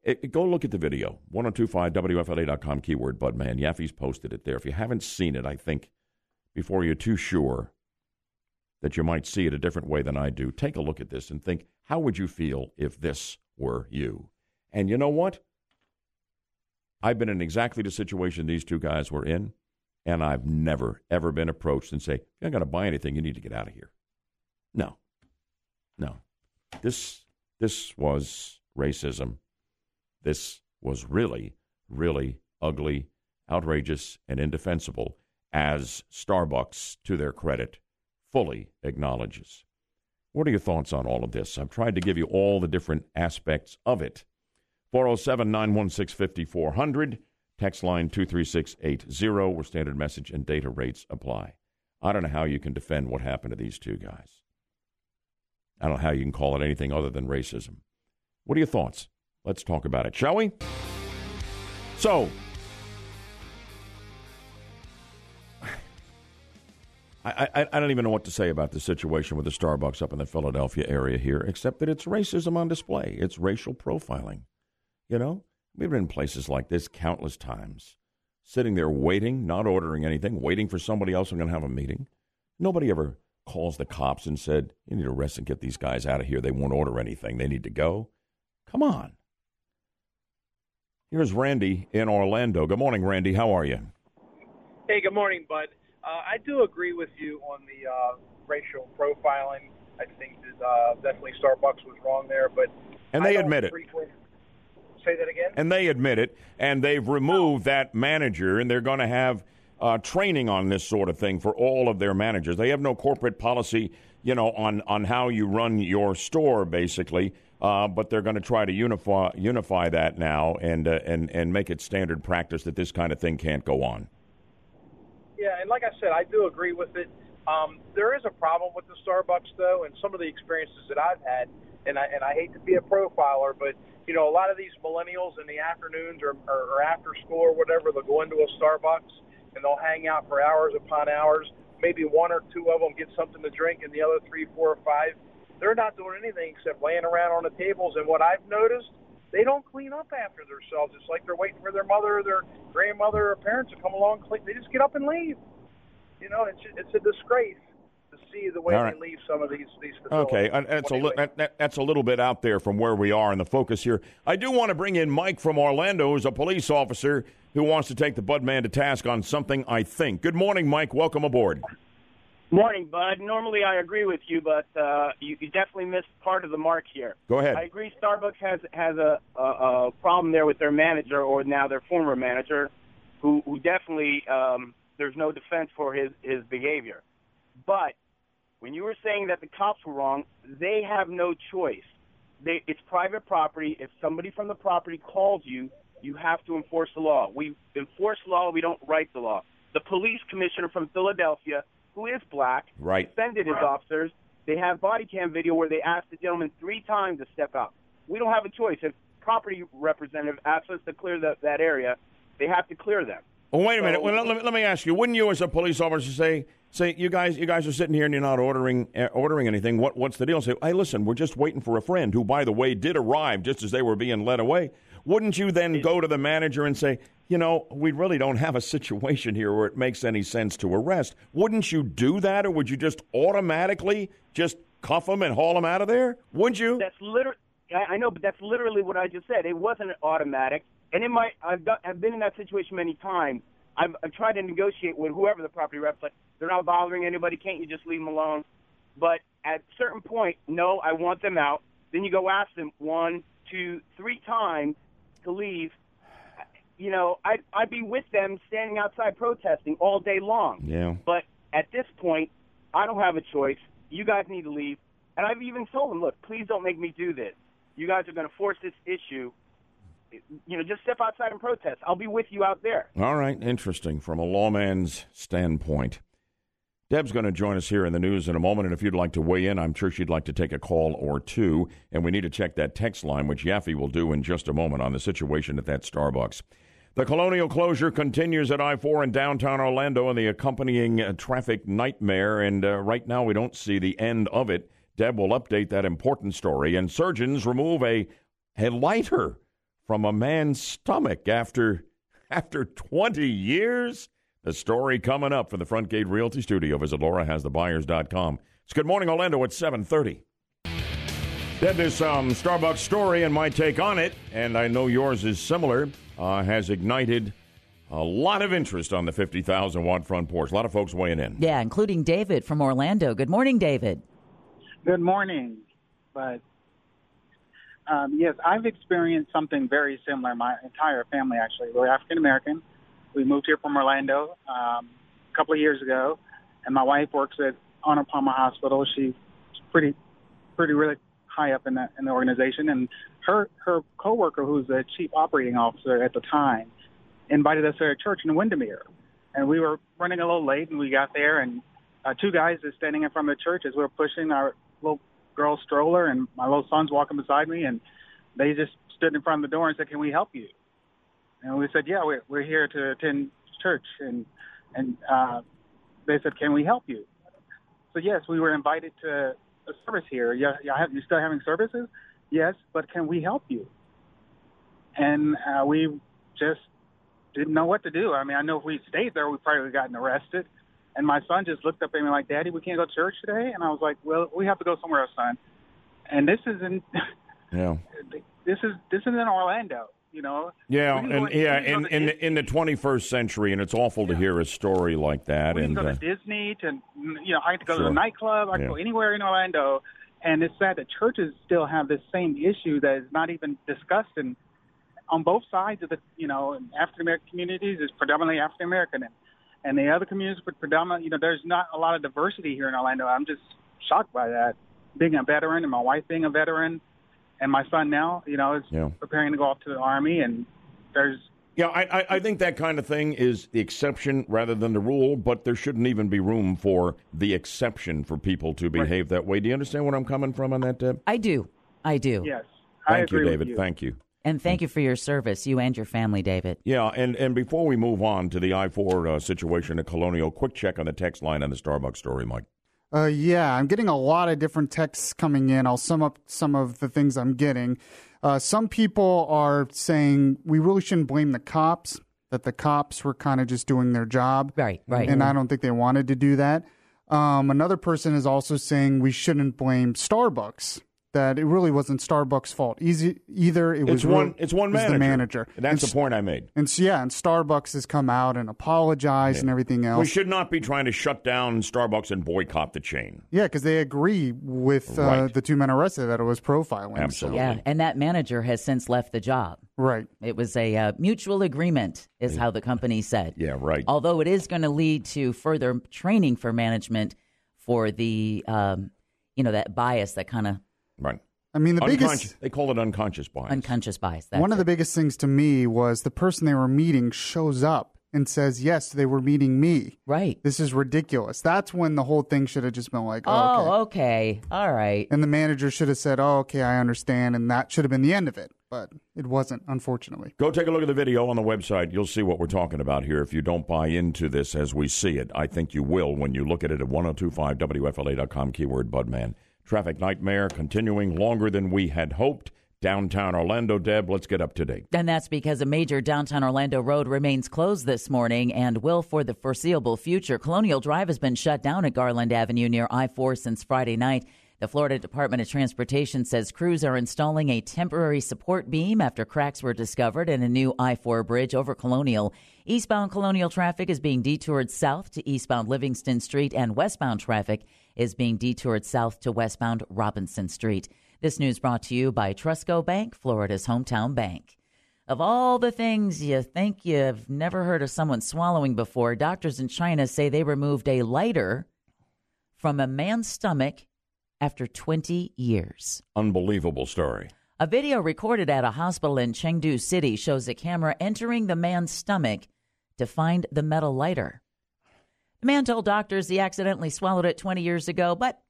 It, go look at the video, 1025WFLA.com, keyword Budman. Yaffee's posted it there. If you haven't seen it, I think before you're too sure that you might see it a different way than I do, take a look at this and think, how would you feel if this were you? And you know what? I've been in exactly the situation these two guys were in, and I've never, ever been approached and say, You're not going to buy anything, you need to get out of here. No. No. This this was racism. This was really, really ugly, outrageous, and indefensible, as Starbucks, to their credit, fully acknowledges. What are your thoughts on all of this? I've tried to give you all the different aspects of it. 407 916 5400, text line 23680, where standard message and data rates apply. I don't know how you can defend what happened to these two guys. I don't know how you can call it anything other than racism. What are your thoughts? Let's talk about it, shall we? So, I, I, I, don't even know what to say about the situation with the Starbucks up in the Philadelphia area here, except that it's racism on display. It's racial profiling. You know, we've been in places like this countless times, sitting there waiting, not ordering anything, waiting for somebody else. I'm going to have a meeting. Nobody ever calls the cops and said, "You need to arrest and get these guys out of here. They won't order anything. They need to go." Come on. Here's Randy in Orlando. Good morning, Randy. How are you? Hey, good morning, Bud. Uh, I do agree with you on the uh, racial profiling. I think that uh, definitely Starbucks was wrong there, but and they admit it. Say that again. And they admit it, and they've removed no. that manager, and they're going to have uh, training on this sort of thing for all of their managers. They have no corporate policy, you know, on on how you run your store, basically. Uh, but they're going to try to unify unify that now and uh, and and make it standard practice that this kind of thing can't go on. Yeah, and like I said, I do agree with it. Um, there is a problem with the Starbucks though, and some of the experiences that I've had, and I and I hate to be a profiler, but you know, a lot of these millennials in the afternoons or, or, or after school or whatever, they'll go into a Starbucks and they'll hang out for hours upon hours. Maybe one or two of them get something to drink, and the other three, four, or five, they're not doing anything except laying around on the tables. And what I've noticed they don't clean up after themselves. It's like they're waiting for their mother or their grandmother or parents to come along. Clean. They just get up and leave. You know, it's it's a disgrace see the way All right. they leave some of these these facilities. Okay, uh, that's a What do li- that, that- that's a little bit out there from where we are in the focus here. I do want to bring in Mike from Orlando, who's a police officer who wants to take the Bud man to task on something. I think. Good morning, Mike. Welcome aboard. Morning, Bud. Normally I agree with you, but uh, you, you definitely missed part of the mark here. Go ahead. I agree. Starbucks has has a, a, a problem there with their manager, or now their former manager, who who definitely um, there's no defense for his his behavior. But when you were saying that the cops were wrong, they have no choice. They, it's private property. If somebody from the property calls you, you have to enforce the law. We enforce law. We don't write the law. The police commissioner from Philadelphia, who is black, Right. defended his officers. They have body cam video where they asked the gentleman three times to step out. We don't have a choice. If property representative asks us to clear that, that area, they have to clear them. Well, wait a minute. Well, let, me, let me ask you. Wouldn't you, as a police officer, say, say, you guys, you guys are sitting here and you're not ordering, uh, ordering anything? What, what's the deal? Say, hey, listen, we're just waiting for a friend who, by the way, did arrive just as they were being led away. Wouldn't you then go to the manager and say, you know, we really don't have a situation here where it makes any sense to arrest? Wouldn't you do that, or would you just automatically just cuff them and haul them out of there? Wouldn't you? That's literally. I I know, but that's literally what I just said. It wasn't automatic, and in my I've done, I've been in that situation many times. I've, I've tried to negotiate with whoever the property rep's like. They're not bothering anybody. Can't you just leave them alone? But at a certain point, no, I want them out. Then you go ask them one, two, three times to leave. You know, I'd, I'd be with them standing outside protesting all day long. Yeah. But at this point, I don't have a choice. You guys need to leave. And I've even told them, look, please don't make me do this. You guys are going to force this issue. You know, just step outside and protest. I'll be with you out there. All right, interesting from a lawman's standpoint. Deb's going to join us here in the news in a moment, and if you'd like to weigh in, I'm sure she'd like to take a call or two. And we need to check that text line, which Yaffee will do in just a moment on the situation at that Starbucks. The colonial closure continues at I 4 in downtown Orlando and the accompanying uh, traffic nightmare. And uh, right now, we don't see the end of it. Deb will update that important story. And surgeons remove a, a lighter from a man's stomach after <laughs> after 20 years. The story coming up from the Front Gate Realty Studio. Visit laurahasthebuyers.com. It's Good Morning Orlando at 730. Did this um, Starbucks story and my take on it, and I know yours is similar, uh, has ignited a lot of interest on the 50,000 watt front porch. A lot of folks weighing in. Yeah, including David from Orlando. Good morning, David. Good morning. But um, yes, I've experienced something very similar. My entire family, actually, we're African American. We moved here from Orlando um, a couple of years ago, and my wife works at Arnold Palmer Hospital. She's pretty, pretty really high up in the in the organization, and her her coworker, who's the chief operating officer at the time, invited us to a church in Windermere, and we were running a little late, and we got there, and uh, two guys are standing in front of the church as we we're pushing our little girl stroller, and my little son's walking beside me, and they just stood in front of the door and said, "Can we help you?" And we said, "Yeah, we're we're here to attend church," and and uh, they said, "Can we help you?" So yes, we were invited to a service here. Yeah, yeah, have you still having services? Yes, but can we help you? And uh, we just didn't know what to do. I mean, I know if we stayed there, we probably would have gotten arrested. And my son just looked up at me like, "Daddy, we can't go to church today." And I was like, "Well, we have to go somewhere else, son." And this is in <laughs> Yeah. this is this is in Orlando, you know. Yeah, can go and yeah, in, in, Disney. in the 21st century, and it's awful to hear a story like that. we and go to uh, Disney to you know I can go to Sure. the nightclub. I can Yeah. go anywhere in Orlando, and it's sad that churches still have this same issue that is not even discussed. And on both sides of the you know African American communities is predominantly African American, and and the other communities are predominantly you know there's not a lot of diversity here in Orlando. I'm just shocked by that. Being a veteran and my wife being a veteran, and my son now you know is Yeah. preparing to go off to the army, and there's Yeah, I, I, I think that kind of thing is the exception rather than the rule, but there shouldn't even be room for the exception for people to behave that way. Do you understand where I'm coming from on that, Deb? I do. I do. yes. I Thank you, agree with David. you. Thank you. And thank you for your service, you and your family, David. Yeah, and, and before we move on to the I 4 uh, situation at Colonial, quick check on the text line on the Starbucks story, Mike. Uh, yeah, I'm getting a lot of different texts coming in. I'll sum up some of the things I'm getting. Uh, some people are saying we really shouldn't blame the cops, that the cops were kind of just doing their job. Right, right. And I don't think they wanted to do that. Um, another person is also saying we shouldn't blame Starbucks. That it really wasn't Starbucks' fault. Easy, either it was It's one. real- It's one it was manager. the manager. And that's And the point I made. And so, yeah, and Starbucks has come out and apologized and everything else. We should not be trying to shut down Starbucks and boycott the chain. Yeah, because they agree with uh, Right. the two men arrested that it was profiling. so- Absolutely. Yeah, and that manager has since left the job. Right. It was a uh, mutual agreement, is how the company said. Yeah, right. Although it is going to lead to further training for management for the, um, you know, that bias, that kind of Right. I mean, the Unconscious. biggest They call it unconscious bias. unconscious bias. That's one of it. the biggest things to me was the person they were meeting shows up and says, "Yes, they were meeting me." Right. This is ridiculous. That's when the whole thing should have just been like, "Oh, okay." Oh, okay. All right. And the manager should have said, "Oh, okay, I understand," and that should have been the end of it. But it wasn't, unfortunately. Go take a look at the video on the website. You'll see what we're talking about here. If you don't buy into this as we see it, I think you will when you look at it at 1025wfla.com, keyword Budman. Traffic nightmare continuing longer than we had hoped. Downtown Orlando, Deb, let's get up to date. And that's because a major downtown Orlando road remains closed this morning and will for the foreseeable future. Colonial Drive has been shut down at Garland Avenue near I 4 since Friday night. The Florida Department of Transportation says crews are installing a temporary support beam after cracks were discovered in a new I 4 bridge over Colonial. Eastbound Colonial traffic is being detoured south to eastbound Livingston Street, and westbound traffic is being detoured south to westbound Robinson Street. This news brought to you by Trustco Bank, Florida's hometown bank. Of all the things you think you've never heard of someone swallowing before, doctors in China say they removed a lighter from a man's stomach after 20 years. Unbelievable story. A video recorded at a hospital in Chengdu City shows a camera entering the man's stomach to find the metal lighter. The man told doctors he accidentally swallowed it 20 years ago, but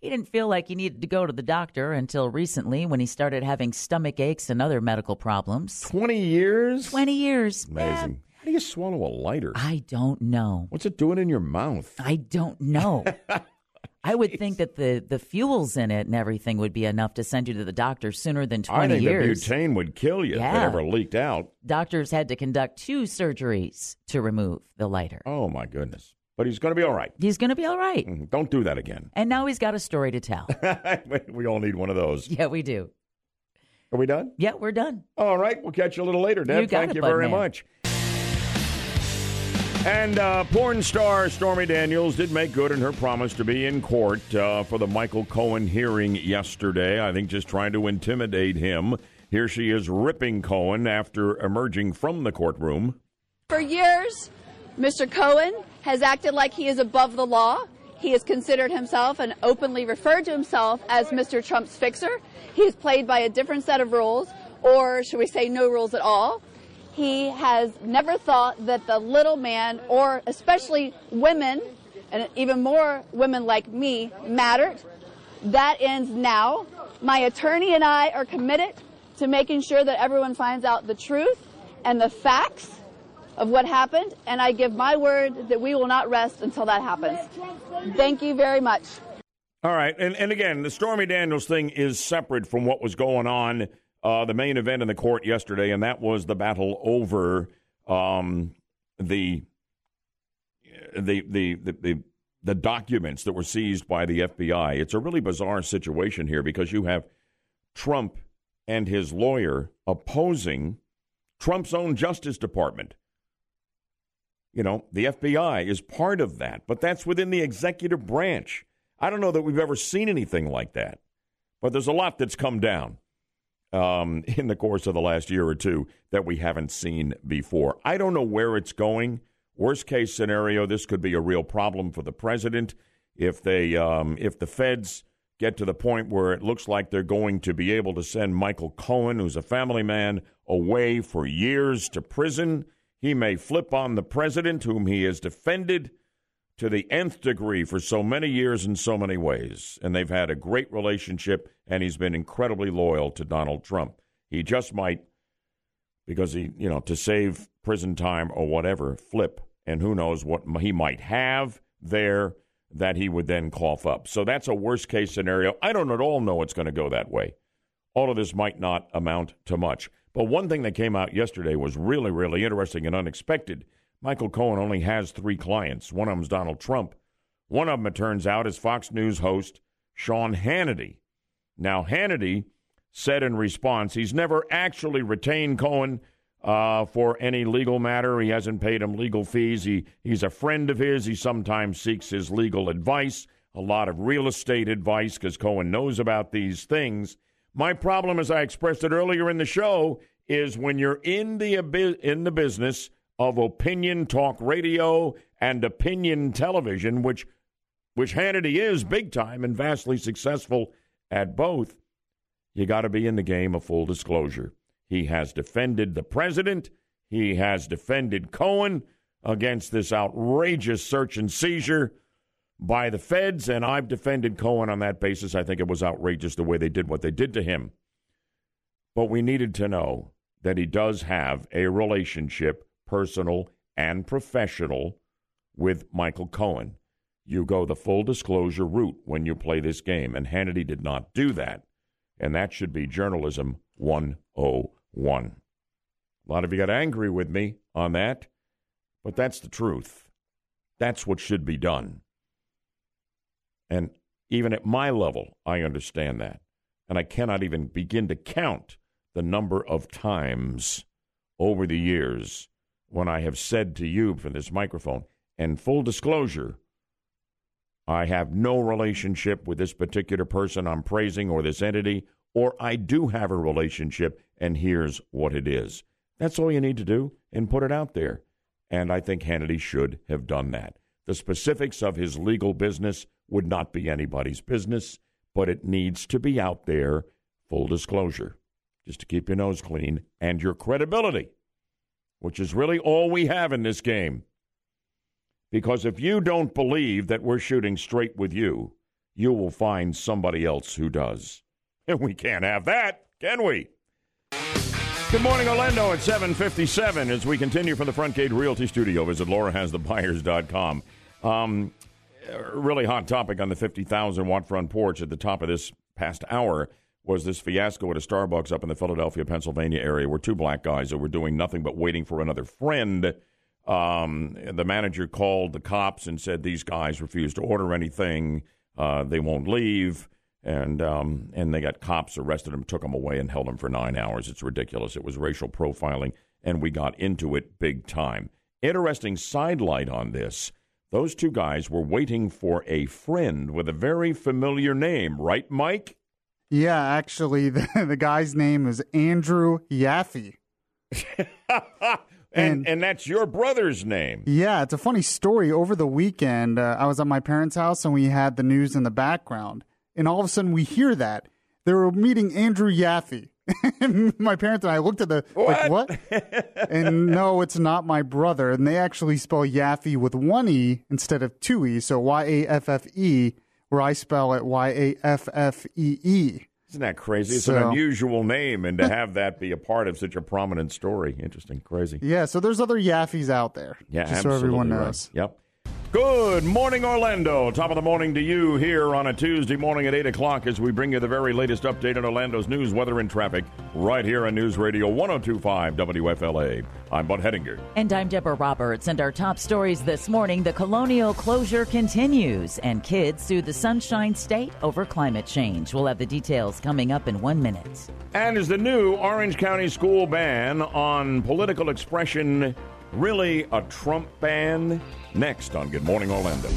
he didn't feel like he needed to go to the doctor until recently when he started having stomach aches and other medical problems. 20 years? 20 years. Amazing. How do you swallow a lighter? I don't know. What's it doing in your mouth? I don't know. <laughs> I would think that the, the fuels in it and everything would be enough to send you to the doctor sooner than 20 I think years. the butane would kill you if it ever leaked out. Doctors had to conduct two surgeries to remove the lighter. Oh, my goodness. But he's going to be all right. He's going to be all right. Mhm. Don't do that again. And now he's got a story to tell. <laughs> we all need one of those. yeah, we do. Are we done? Yeah, we're done. All right. We'll catch you a little later, Deb. You got Thank it, you very Budman. much. And uh, porn star Stormy Daniels did make good in her promise to be in court uh, for the Michael Cohen hearing yesterday. I think just trying to intimidate him. Here she is ripping Cohen after emerging from the courtroom. For years, Mr. Cohen has acted like he is above the law. He has considered himself and openly referred to himself as Mr. Trump's fixer. He has played by a different set of rules, or should we say no rules at all. He has never thought that the little man, or especially women, and even more women like me, mattered. That ends now. My attorney and I are committed to making sure that everyone finds out the truth and the facts of what happened, and I give my word that we will not rest until that happens. Thank you very much. All right, and and again, the Stormy Daniels thing is separate from what was going on. Uh, the main event in the court yesterday, and that was the battle over um, the, the, the the the the documents that were seized by the FBI. It's a really bizarre situation here because you have Trump and his lawyer opposing Trump's own Justice Department. You know, the FBI is part of that, but that's within the executive branch. I don't know that we've ever seen anything like that, but there's a lot that's come down um, <laughs> in the course of the last year or two that we haven't seen before. I don't know where it's going. Worst case scenario, this could be a real problem for the president if they um, if the feds get to the point where it looks like they're going to be able to send Michael Cohen, who's a family man, away for years to prison. He may flip on the president, whom he has defended to the nth degree for so many years in so many ways. And they've had a great relationship, and he's been incredibly loyal to Donald Trump. He just might, because he, you know, to save prison time or whatever, flip. And who knows what he might have there that he would then cough up. So that's a worst case scenario. I don't at all know it's going to go that way. All of this might not amount to much. But one thing that came out yesterday was really, really interesting and unexpected. Michael Cohen only has three clients. One of them's Donald Trump. One of them, it turns out, is Fox News host Sean Hannity. Now, Hannity said in response he's never actually retained Cohen uh, for any legal matter. He hasn't paid him legal fees. He, he's a friend of his. He sometimes seeks his legal advice, a lot of real estate advice, because Cohen knows about these things. My problem, as I expressed it earlier in the show, is when you're in the in the business of opinion talk radio and opinion television, which which Hannity is big time and vastly successful at both, you got to be in the game of full disclosure. He has defended the president. He has defended Cohen against this outrageous search and seizure by the feds, and I've defended Cohen on that basis. I think it was outrageous the way they did what they did to him. But we needed to know that he does have a relationship, personal and professional, with Michael Cohen you go the full disclosure route when you play this game. And Hannity did not do that. And that should be journalism 101. A lot of you got angry with me on that, but that's the truth. That's what should be done. And even at my level, I understand that. And I cannot even begin to count the number of times over the years when I have said to you from this microphone, and full disclosure, I have no relationship with this particular person I'm praising or this entity, or I do have a relationship, and here's what it is. That's all you need to do and put it out there. And I think Hannity should have done that. The specifics of his legal business would not be anybody's business, but it needs to be out there, full disclosure, just to keep your nose clean and your credibility, which is really all we have in this game. Because if you don't believe that we're shooting straight with you, you will find somebody else who does. And <laughs> we can't have that, can we? Good morning, Orlando at 757 as we continue from the Front Gate Realty Studio. Visit laurahasthebuyers.com. Um, really hot topic on the 50,000 watt front porch at the top of this past hour was this fiasco at a Starbucks up in the Philadelphia, Pennsylvania area where two black guys that were doing nothing but waiting for another friend – um, the manager called the cops and said these guys refused to order anything. Uh, they won't leave, and um, and they got cops arrested them, took them away, and held them for nine hours. It's ridiculous. It was racial profiling, and we got into it big time. Interesting sidelight on this: those two guys were waiting for a friend with a very familiar name, right, Mike? Yeah, actually, <laughs> the, the guy's name is Andrew Yaffe. <laughs> And, and, that's your brother's name. Yeah, it's a funny story. Over the weekend, uh, I was at my parents' house and we had the news in the background. And all of a sudden, we hear that they were meeting Andrew Yaffe. <laughs> my parents and I looked at the what? like what? and no, it's not my brother. And they actually spell Yaffe with one e instead of two e, so Y A F F E, where I spell it Y A F F E E. Isn't that crazy? It's so, an unusual name, and to <laughs> have that be a part of such a prominent story, interesting, crazy. Yeah, so there's other Yaffes out there. Yeah, just so everyone knows. Right. Yep. Good morning, Orlando. Top of the morning to you here on a Tuesday morning at 8 o'clock as we bring you the very latest update on Orlando's news, weather, and traffic right here on News Radio 1025 WFLA. I'm Bud Hedinger. And I'm Deborah Roberts. And our top stories this morning the colonial closure continues, and kids sue the Sunshine State over climate change. We'll have the details coming up in one minute. And is the new Orange County school ban on political expression really a Trump ban? Next on Good Morning Orlando.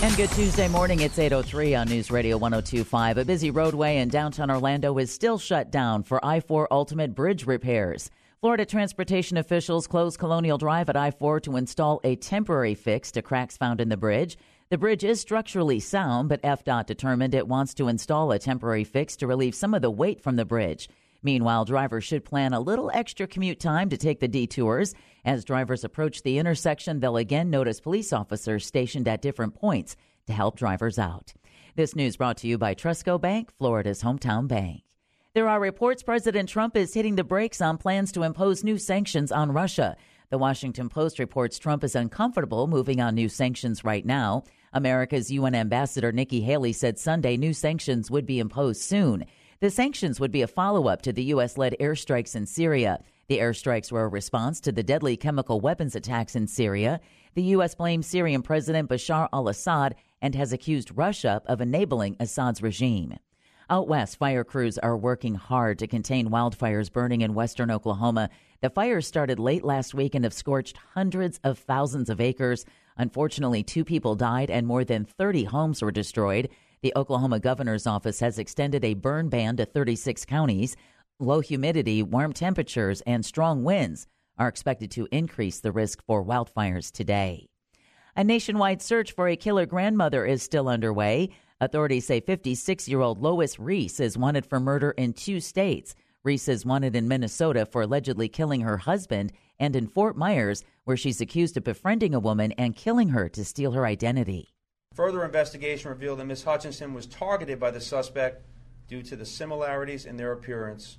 And good Tuesday morning. It's 803 on News Radio 1025. A busy roadway in downtown Orlando is still shut down for I 4 Ultimate Bridge repairs. Florida transportation officials closed Colonial Drive at I 4 to install a temporary fix to cracks found in the bridge. The bridge is structurally sound, but FDOT determined it wants to install a temporary fix to relieve some of the weight from the bridge. Meanwhile, drivers should plan a little extra commute time to take the detours. As drivers approach the intersection, they'll again notice police officers stationed at different points to help drivers out. This news brought to you by Trustco Bank, Florida's hometown bank. There are reports President Trump is hitting the brakes on plans to impose new sanctions on Russia. The Washington Post reports Trump is uncomfortable moving on new sanctions right now. America's UN ambassador Nikki Haley said Sunday new sanctions would be imposed soon. The sanctions would be a follow up to the U.S. led airstrikes in Syria. The airstrikes were a response to the deadly chemical weapons attacks in Syria. The U.S. blames Syrian President Bashar al Assad and has accused Russia of enabling Assad's regime. Out west, fire crews are working hard to contain wildfires burning in western Oklahoma. The fires started late last week and have scorched hundreds of thousands of acres. Unfortunately, two people died and more than 30 homes were destroyed. The Oklahoma governor's office has extended a burn ban to 36 counties. Low humidity, warm temperatures, and strong winds are expected to increase the risk for wildfires today. A nationwide search for a killer grandmother is still underway. Authorities say 56 year old Lois Riess is wanted for murder in two states. Reese is wanted in Minnesota for allegedly killing her husband and in Fort Myers, where she's accused of befriending a woman and killing her to steal her identity. Further investigation revealed that Ms. Hutchinson was targeted by the suspect due to the similarities in their appearance.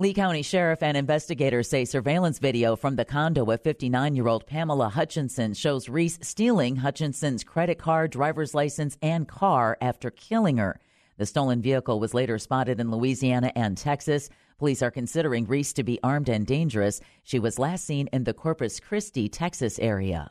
Lee County Sheriff and investigators say surveillance video from the condo of 59 year old Pamela Hutchinson shows Riess stealing Hutchinson's credit card, driver's license, and car after killing her. The stolen vehicle was later spotted in Louisiana and Texas. Police are considering Riess to be armed and dangerous. She was last seen in the Corpus Christi, Texas area.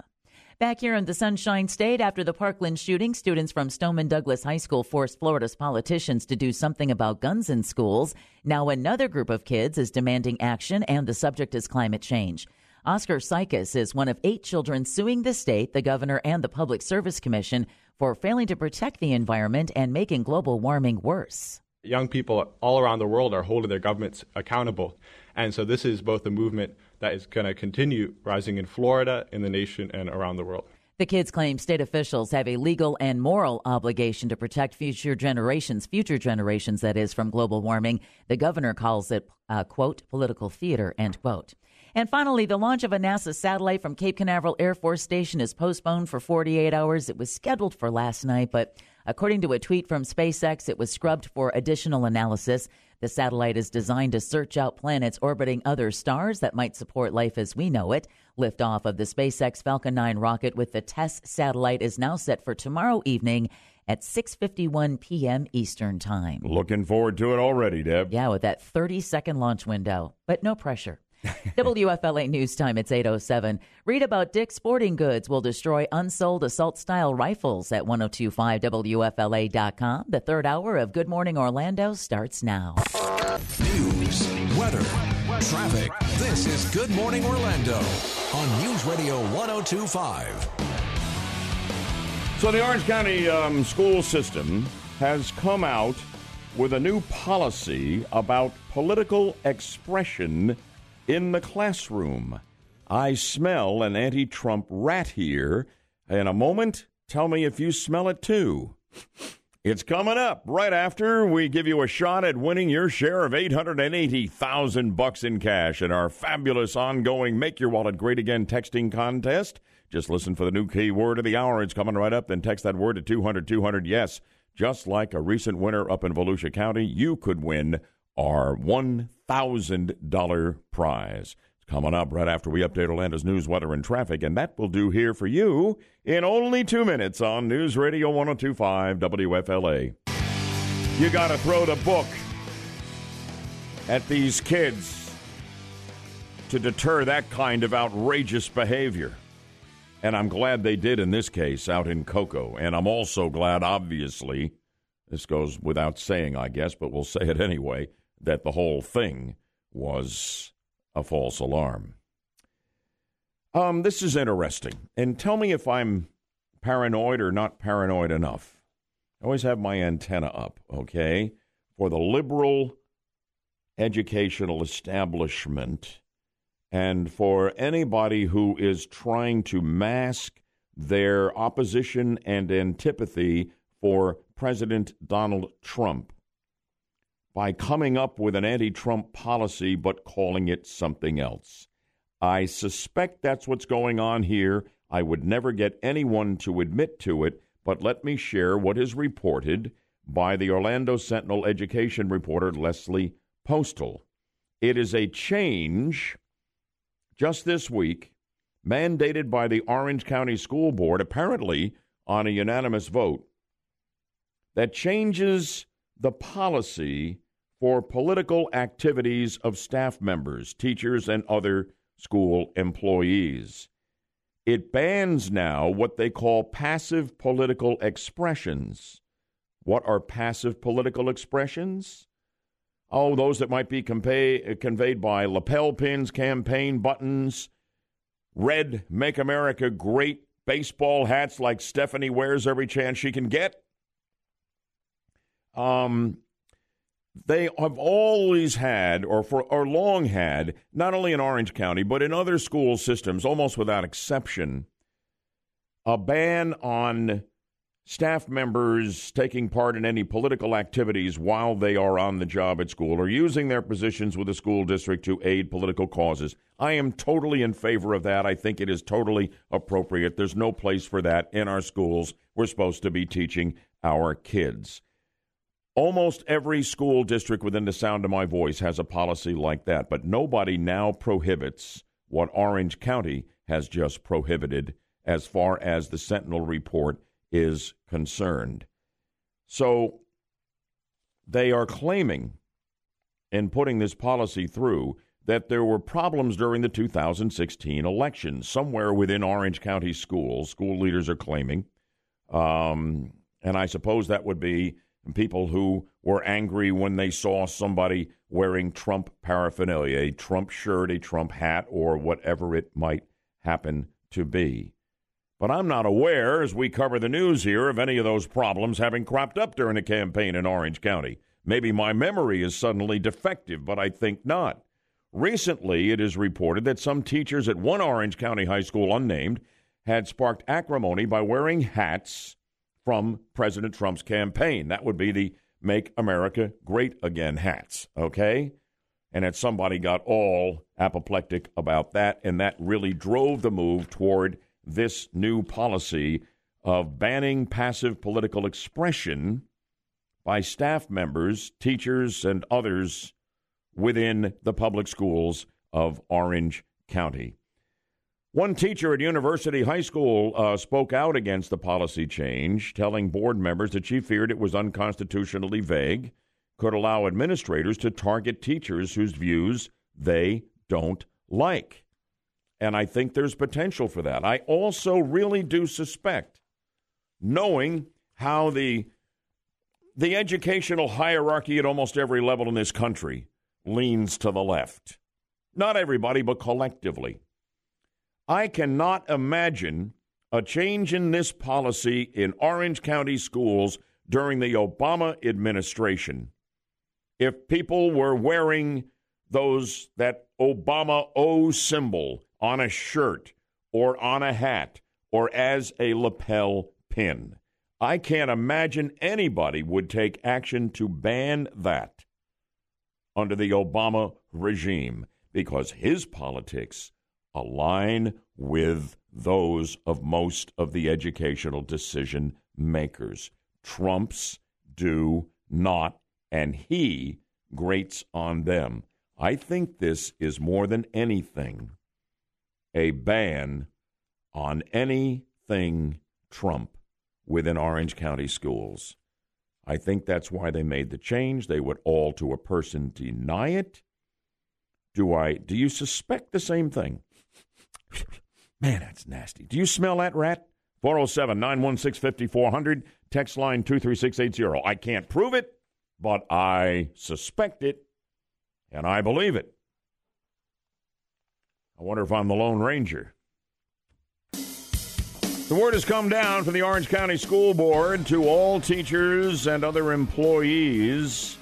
Back here in the Sunshine State, after the Parkland shooting, students from Stoneman Douglas High School forced Florida's politicians to do something about guns in schools. Now, another group of kids is demanding action, and the subject is climate change. Oscar Sykes is one of eight children suing the state, the governor, and the Public Service Commission for failing to protect the environment and making global warming worse. Young people all around the world are holding their governments accountable. And so this is both a movement that is going to continue rising in Florida, in the nation, and around the world. The kids claim state officials have a legal and moral obligation to protect future generations, future generations, that is, from global warming. The governor calls it, uh, quote, political theater, end quote. And finally, the launch of a NASA satellite from Cape Canaveral Air Force Station is postponed for 48 hours. It was scheduled for last night, but according to a tweet from SpaceX, it was scrubbed for additional analysis. The satellite is designed to search out planets orbiting other stars that might support life as we know it. Liftoff of the SpaceX Falcon 9 rocket with the TESS satellite is now set for tomorrow evening at 6:51 p.m. Eastern Time. Looking forward to it already, Deb. Yeah, with that 30-second launch window, but no pressure. <laughs> WFLA News Time, it's 807. Read about Dick's Sporting Goods will destroy unsold assault style rifles at 1025WFLA.com. The third hour of Good Morning Orlando starts now. News, weather, traffic. This is Good Morning Orlando on News Radio 1025. So, the Orange County um, school system has come out with a new policy about political expression in the classroom. I smell an anti Trump rat here. In a moment, tell me if you smell it too. It's coming up right after we give you a shot at winning your share of 880,000 bucks in cash in our fabulous ongoing Make Your Wallet Great Again texting contest. Just listen for the new keyword of the hour. It's coming right up. Then text that word to 200 200 yes. Just like a recent winner up in Volusia County, you could win our $1,000 prize. It's coming up right after we update Orlando's news, weather, and traffic, and that will do here for you in only two minutes on News Radio 1025 WFLA. You got to throw the book at these kids to deter that kind of outrageous behavior. And I'm glad they did in this case out in Cocoa. And I'm also glad, obviously, this goes without saying, I guess, but we'll say it anyway, that the whole thing was a false alarm. Um, this is interesting. And tell me if I'm paranoid or not paranoid enough. I always have my antenna up, okay? For the liberal educational establishment and for anybody who is trying to mask their opposition and antipathy for President Donald Trump by coming up with an anti Trump policy but calling it something else. I suspect that's what's going on here. I would never get anyone to admit to it, but let me share what is reported by the Orlando Sentinel education reporter Leslie Postal. It is a change just this week mandated by the Orange County School Board, apparently on a unanimous vote, that changes the policy for political activities of staff members, teachers, and other school employees. It bans now what they call passive political expressions. What are passive political expressions? Oh, those that might be convey, conveyed by lapel pins, campaign buttons, red Make America Great baseball hats like Stephanie wears every chance she can get. Um, they have always had, or for or long had, not only in Orange County but in other school systems, almost without exception, a ban on staff members taking part in any political activities while they are on the job at school or using their positions with the school district to aid political causes. I am totally in favor of that. I think it is totally appropriate. There's no place for that in our schools. We're supposed to be teaching our kids. Almost every school district within the sound of my voice has a policy like that, but nobody now prohibits what Orange County has just prohibited as far as the Sentinel report is concerned. So they are claiming in putting this policy through that there were problems during the 2016 election. Somewhere within Orange County schools, school leaders are claiming, um, and I suppose that would be people who were angry when they saw somebody wearing Trump paraphernalia, a Trump shirt, a Trump hat, or whatever it might happen to be. But I'm not aware, as we cover the news here, of any of those problems having cropped up during the campaign in Orange County. Maybe my memory is suddenly defective, but I think not. Recently, it is reported that some teachers at one Orange County high school, unnamed, had sparked acrimony by wearing hats from President Trump's campaign. That would be the Make America Great Again hats, okay? And that somebody got all apoplectic about that, and that really drove the move toward this new policy of banning passive political expression by staff members, teachers, and others within the public schools of Orange County. One teacher at University High School uh, spoke out against the policy change, telling board members that she feared it was unconstitutionally vague, could allow administrators to target teachers whose views they don't like. And I think there's potential for that. I also really do suspect, knowing how the the educational hierarchy at almost every level in this country leans to the left. Not everybody, but collectively. I cannot imagine a change in this policy in Orange County schools during the Obama administration. If people were wearing those that Obama O symbol on a shirt or on a hat or as a lapel pin. I can't imagine anybody would take action to ban that under the Obama regime because his politics align with those of most of the educational decision makers. Trump's do not, and he grates on them. I think this is more than anything a ban on anything Trump within Orange County schools. I think that's why they made the change. They would all to a person deny it. Do I do you suspect the same thing? <laughs> Man, that's nasty. Do you smell that rat? 407 916 5400, text line 23680. I can't prove it, but I suspect it, and I believe it. I wonder if I'm the Lone Ranger. The word has come down from the Orange County School Board to all teachers and other employees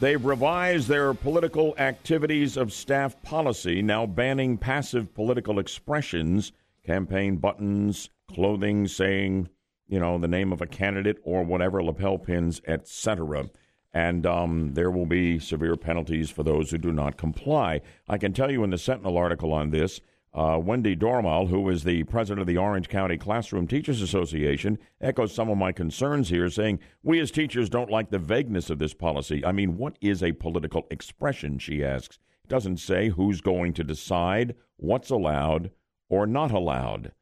They've revised their political activities of staff policy, now banning passive political expressions, campaign buttons, clothing saying, you know, the name of a candidate or whatever, lapel pins, etc. And um, there will be severe penalties for those who do not comply. I can tell you in the Sentinel article on this uh, Wendy Doromal, who is the president of the Orange County Classroom Teachers Association, echoes some of my concerns here, saying, We as teachers don't like the vagueness of this policy. I mean, what is a political expression, she asks. It doesn't say who's going to decide what's allowed or not allowed.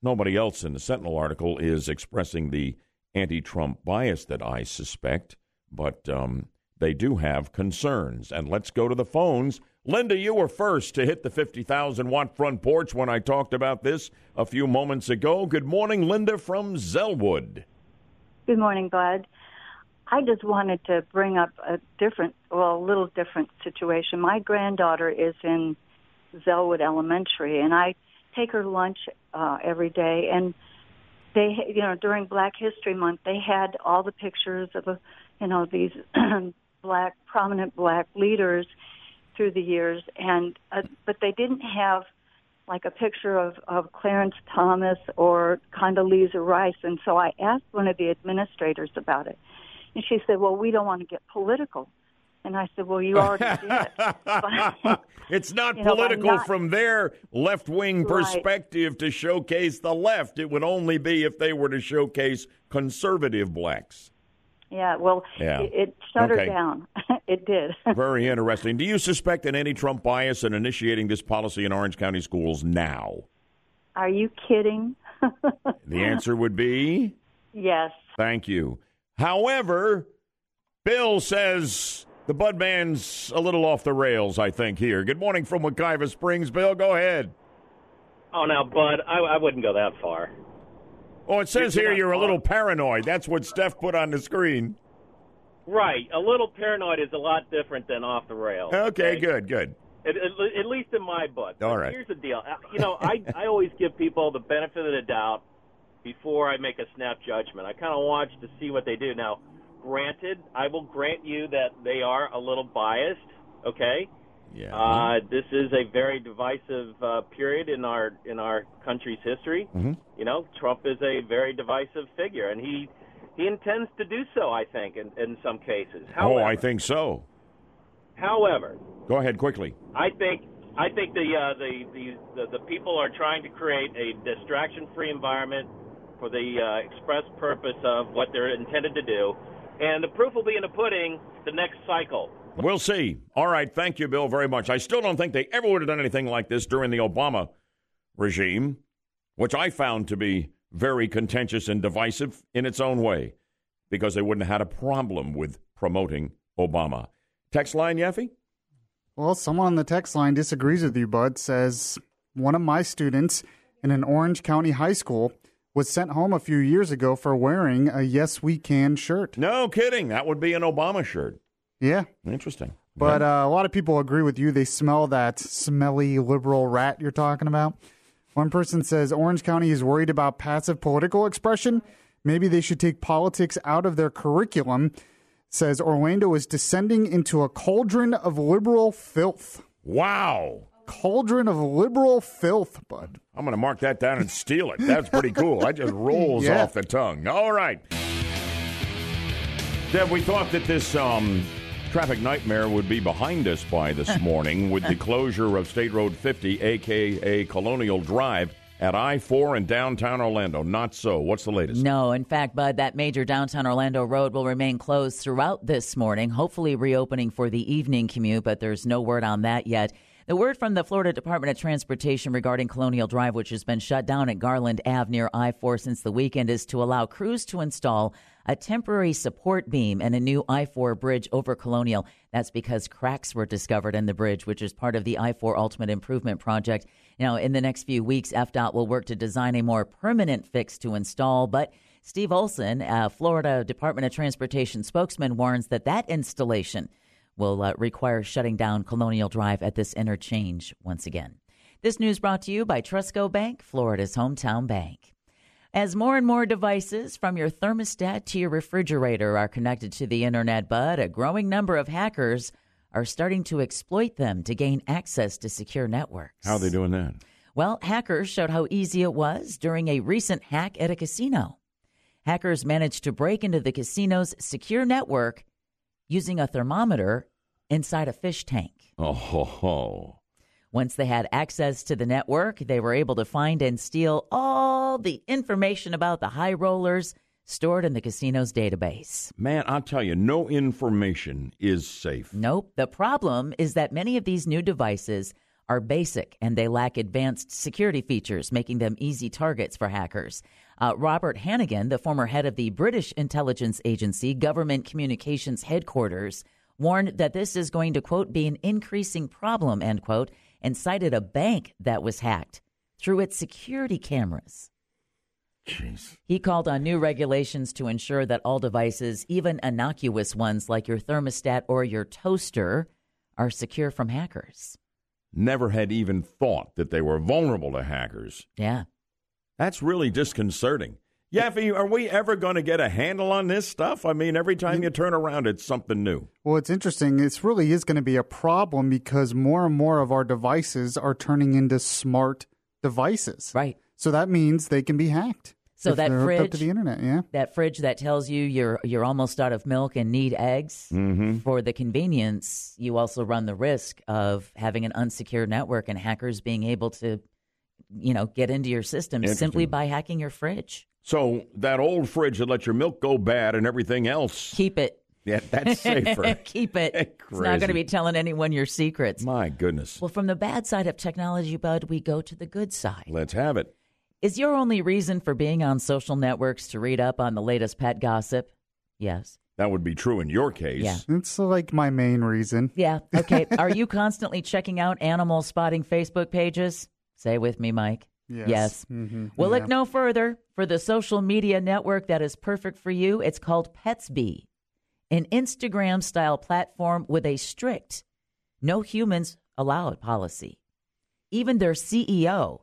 Nobody else in the Sentinel article is expressing the anti Trump bias that I suspect, but um, they do have concerns. And let's go to the phones. Linda, you were first to hit the 50,000 watt front porch when I talked about this a few moments ago. Good morning, Linda from Zellwood. Good morning, Bud. I just wanted to bring up a different, well, a little different situation. My granddaughter is in Zellwood Elementary, and I take her lunch uh, every day. And they, you know, during Black History Month, they had all the pictures of, you know, these <clears throat> black, prominent black leaders through the years, and uh, but they didn't have like a picture of, of Clarence Thomas or Condoleezza Rice. And so I asked one of the administrators about it. And she said, Well, we don't want to get political. And I said, Well, you already did. It, <laughs> it's not <laughs> You know, political not- from their left wing Right. perspective to showcase the left. It would only be if they were to showcase conservative blacks. Yeah, well, Yeah. it, it shut Okay. her down. <laughs> it did. <laughs> Very interesting. Do you suspect an anti Trump bias in initiating this policy in Orange County schools now? Are you kidding? <laughs> The answer would be yes. thank you. However, Bill says the Budman's a little off the rails, I think, here. Good morning from Wekiva Springs. Bill, go ahead. Oh, now, Bud, I, I wouldn't go that far. Oh, it says here you're a little paranoid. That's what Steph put on the screen. Right, a little paranoid is a lot different than off the rails. Okay, good, good. At, at, at least in my book. All right. Here's the deal. Uh, You know, I I always give people the benefit of the doubt before I make a snap judgment. I kind of watch to see what they do. Now, granted, I will grant you that they are a little biased. Okay. Yeah. Uh, this is a very divisive uh, period in our in our country's history. Mhm. You know, Trump is a very divisive figure, and he he intends to do so. I think in, in some cases. Oh, However, I think so. however, Go ahead quickly. I think I think the, uh, the, the the the people are trying to create a distraction-free environment for the uh, express purpose of what they're intended to do, and the proof will be in the pudding. The next cycle. We'll see. All right. Thank you, Bill, very much. I still don't think they ever would have done anything like this during the Obama regime, which I found to be very contentious and divisive in its own way because they wouldn't have had a problem with promoting Obama. Text line, Yaffee? Well, someone on the text line disagrees with you, Bud. Says one of my students in an Orange County high school was sent home a few years ago for wearing a Yes We Can shirt. No kidding. That would be an Obama shirt. Yeah. Interesting. But uh, a lot of people agree with you. They smell that smelly liberal rat you're talking about. One person says Orange County is worried about passive political expression. Maybe they should take politics out of their curriculum. Says Orlando is descending into a cauldron of liberal filth. Wow. Cauldron of liberal filth, bud. I'm going to mark that down and steal it. That's pretty cool. That just <laughs> rolls Yeah. off the tongue. All right. Deb, we thought that this um, traffic nightmare would be behind us by this <laughs> morning with the closure of State Road 50, a.k.a. Colonial Drive, at I 4 in downtown Orlando. Not so. What's the latest? No, in fact, Bud, that major downtown Orlando road will remain closed throughout this morning, hopefully reopening for the evening commute, but there's no word on that yet. The word from the Florida Department of Transportation regarding Colonial Drive, which has been shut down at Garland Ave near I 4 since the weekend, is to allow crews to install a temporary support beam and a new I 4 bridge over Colonial. That's because cracks were discovered in the bridge, which is part of the I 4 Ultimate Improvement Project. Now, in the next few weeks, FDOT will work to design a more permanent fix to install, but Steve Olson, Florida Department of Transportation spokesman, warns that that installation will uh, require shutting down Colonial Drive at this interchange once again. This news brought to you by Trustco Bank, Florida's hometown bank. As more and more devices, from your thermostat to your refrigerator, are connected to the internet, but a growing number of hackers are starting to exploit them to gain access to secure networks. How are they doing that? Well, hackers showed how easy it was during a recent hack at a casino. Hackers managed to break into the casino's secure network using a thermometer inside a fish tank. Oh, ho, ho. Once they had access to the network, they were able to find and steal all the information about the high rollers stored in the casino's database. Man, I'll tell you, no information is safe. Nope. The problem is that many of these new devices are basic and they lack advanced security features, making them easy targets for hackers. Uh, Robert Hannigan, the former head of the British intelligence agency Government Communications Headquarters, warned that this is going to, quote, be an increasing problem, end quote, and cited a bank that was hacked through its security cameras. Jeez. He called on new regulations to ensure that all devices, even innocuous ones like your thermostat or your toaster, are secure from hackers. Never had even thought that they were vulnerable to hackers. Yeah. That's really disconcerting. Yaffee, are we ever going to get a handle on this stuff? I mean, every time you turn around, it's something new. Well, it's interesting. This really is going to be a problem because more and more of our devices are turning into smart devices. Right. So that means they can be hacked. So if that they're hooked fridge up to the internet, yeah. That fridge that tells you you're you're almost out of milk and need eggs. Mm-hmm. For the convenience, you also run the risk of having an unsecure network and hackers being able to, you know, get into your system simply by hacking your fridge. So that old fridge that lets your milk go bad and everything else. Keep it. Yeah, that's <laughs> safer. Keep it. It's not going to be telling anyone your secrets. My goodness. Well, from the bad side of technology, Bud, we go to the good side. Let's have it. Is your only reason for being on social networks to read up on the latest pet gossip? Yes. That would be true in your case. Yeah. It's like my main reason. Yeah. Okay. <laughs> Are you constantly checking out animal spotting Facebook pages? Say with me, Mike. Yes. Mhm. Well, Yeah. look no further. For the social media network that is perfect for you, it's called Petzbe, an Instagram style platform with a strict no humans allowed policy. Even their CEO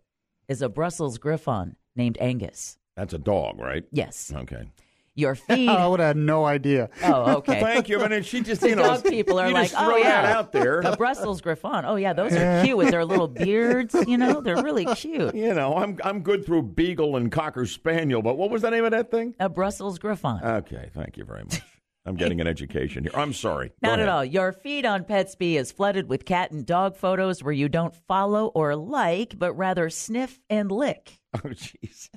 is a Brussels Griffon named Angus. That's a dog, right? Yes. Okay. Your <laughs> feed. I would have no idea. Oh, okay. <laughs> Thank you. I mean, she just, you know, dog people are like, oh yeah, that out there. A Brussels Griffon. Oh yeah, those are cute with their <laughs> little beards. You know, they're really cute. You know, I'm I'm good through Beagle and Cocker Spaniel, but what was the name of that thing? A Brussels Griffon. Okay, thank you very much. I'm getting an education here. I'm sorry. Go Not at all. Your feed on Petzbe is flooded with cat and dog photos where you don't follow or like, but rather sniff and lick. Oh, jeez.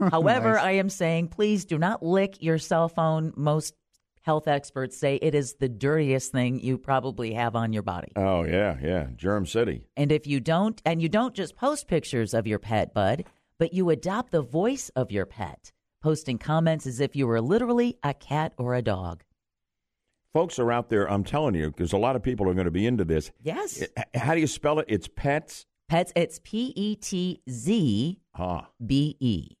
<laughs> However, Nice. I am saying please do not lick your cell phone. Most health experts say it is the dirtiest thing you probably have on your body. Oh yeah, yeah. Germ City. And if you don't, and you don't just post pictures of your pet, bud, but you adopt the voice of your pet, posting comments as if you were literally a cat or a dog. Folks are out there. I'm telling you, because a lot of people are going to be into this. Yes. How do you spell it? It's pets. Pets, it's P E T Z. B E.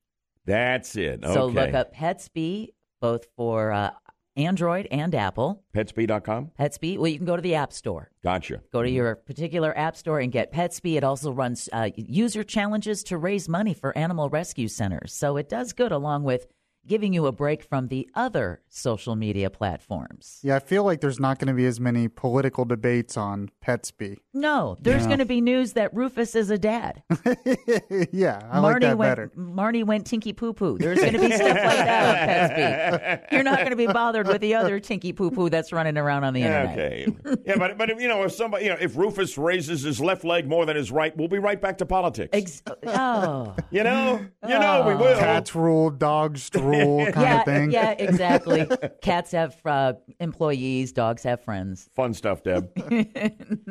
That's it. Okay. So look up Petzbe, both for uh, Android and Apple. Petzbe.com. Petzbe, well, you can go to the App Store. Gotcha. Go to your particular app store and get Petzbe. It also runs uh, user challenges to raise money for animal rescue centers. So it does good along with giving you a break from the other social media platforms. Yeah, I feel like there's not going to be as many political debates on Petzbe. No, there's Yeah. going to be news that Rufus is a dad. <laughs> yeah, I Marnie like that went, better. Marnie went tinky poo poo. There's going to be stuff like that on <laughs> Petzbe. You're not going to be bothered with the other tinky poo poo that's running around on the internet. Okay. yeah, but but if, you know if somebody you know if Rufus raises his left leg more than his right, we'll be right back to politics. Oh, you know, you know we oh. will. Cats rule, dogs rule, <laughs> kind yeah, of thing. yeah, exactly. <laughs> Cats have uh, employees, dogs have friends. Fun stuff, Deb. <laughs>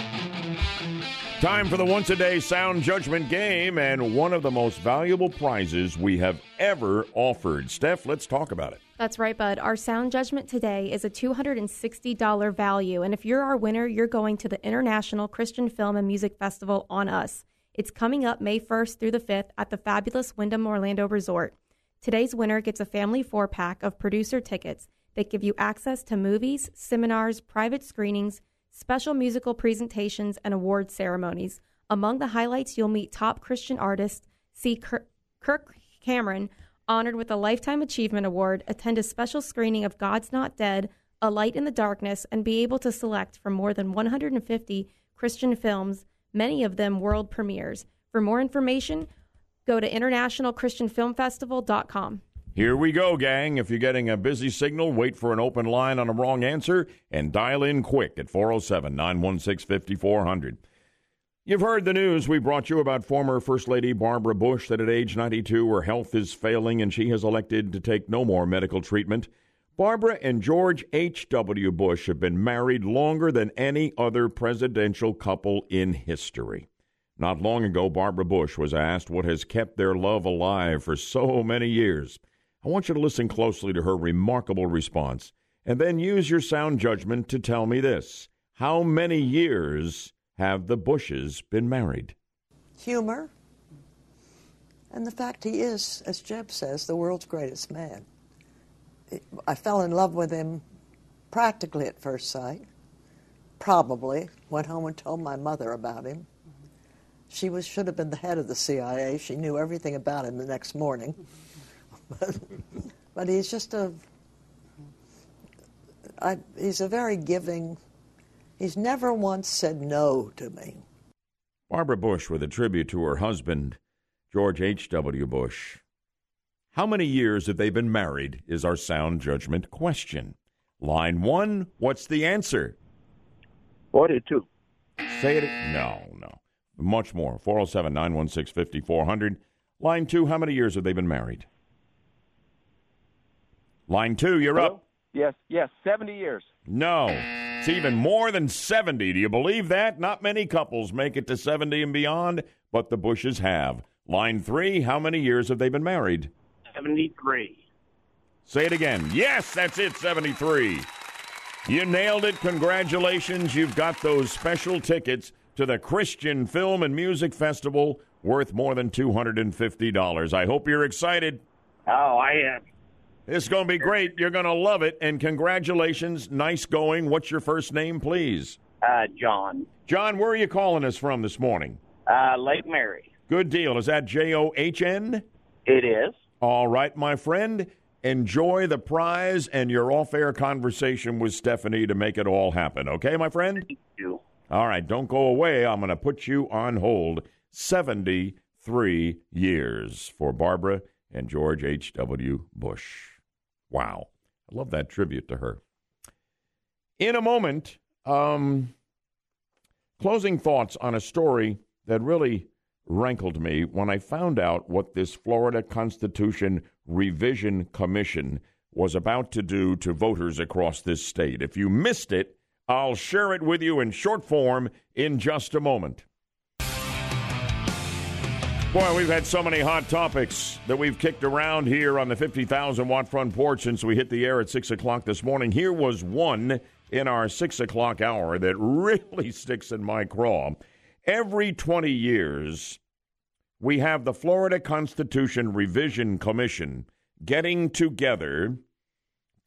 Time for the once a day sound judgment game and one of the most valuable prizes we have ever offered. Steph, let's talk about it. That's right, Bud. Our sound judgment today is a $260 value. And if you're our winner, you're going to the International Christian Film and Music Festival on us. It's coming up May 1st through the 5th at the fabulous Wyndham Orlando Resort. Today's winner gets a family four pack of producer tickets that give you access to movies, seminars, private screenings, special musical presentations, and award ceremonies. Among the highlights, you'll meet top Christian artists, see Kirk, Cameron, honored with a Lifetime Achievement Award, attend a special screening of God's Not Dead, A Light in the Darkness, and be able to select from more than 150 Christian films, many of them world premieres. For more information, go to internationalchristianfilmfestival.com. Here we go, gang. If you're getting a busy signal, wait for an open line on a wrong answer and dial in quick at 407 916 5400. You've heard the news we brought you about former First Lady Barbara Bush that at age 92 her health is failing and she has elected to take no more medical treatment. Barbara and George H.W. Bush have been married longer than any other presidential couple in history. Not long ago, Barbara Bush was asked what has kept their love alive for so many years. I want you to listen closely to her remarkable response And then use your sound judgment to tell me this. How many years have the Bushes been married? Humor. And the fact he is, as Jeb says, the world's greatest man. I fell in love with him practically at first sight. Probably went home and told my mother about him. She was should have been the head of the CIA. She knew everything about him the next morning. but, but he's just a I, he's a very giving. He's never once said no to me. Barbara Bush with a tribute to her husband, George H.W. Bush. How many years have they been married? Is our sound judgment question. Line one, what's the answer? 42. Say it. No, no. Much more. 407 916 5400. Line two, how many years have they been married? Line two, you're Hello? up. Yes, yes, 70 years. No. It's even more than 70. Do you believe that? Not many couples make it to 70 and beyond, but the Bushes have. Line three, how many years have they been married? 73. Say it again. Yes, that's it, 73. You nailed it. Congratulations. You've got those special tickets to the Christian Film and Music Festival worth more than $250. I hope you're excited. Oh, I am. It's going to be great. You're going to love it. And congratulations. Nice going. What's your first name, please? Uh, John. John, where are you calling us from this morning? Uh, Lake Mary. Good deal. Is that J O H N? It is. All right, my friend. Enjoy the prize and your off air conversation with Stephanie to make it all happen. Okay, my friend? All right, don't go away. I'm going to put you on hold 73 years for Barbara and George H.W. Bush. Wow. I love that tribute to her. In a moment, um, closing thoughts on a story that really rankled me when I found out what this Florida Constitution Revision Commission was about to do to voters across this state. If you missed it, I'll share it with you in short form in just a moment. Boy, we've had so many hot topics that we've kicked around here on the 50,000 watt front porch since we hit the air at 6 o'clock this morning. Here was one in our 6 o'clock hour that <laughs> really sticks in my craw. Every 20 years, we have the Florida Constitution Revision Commission getting together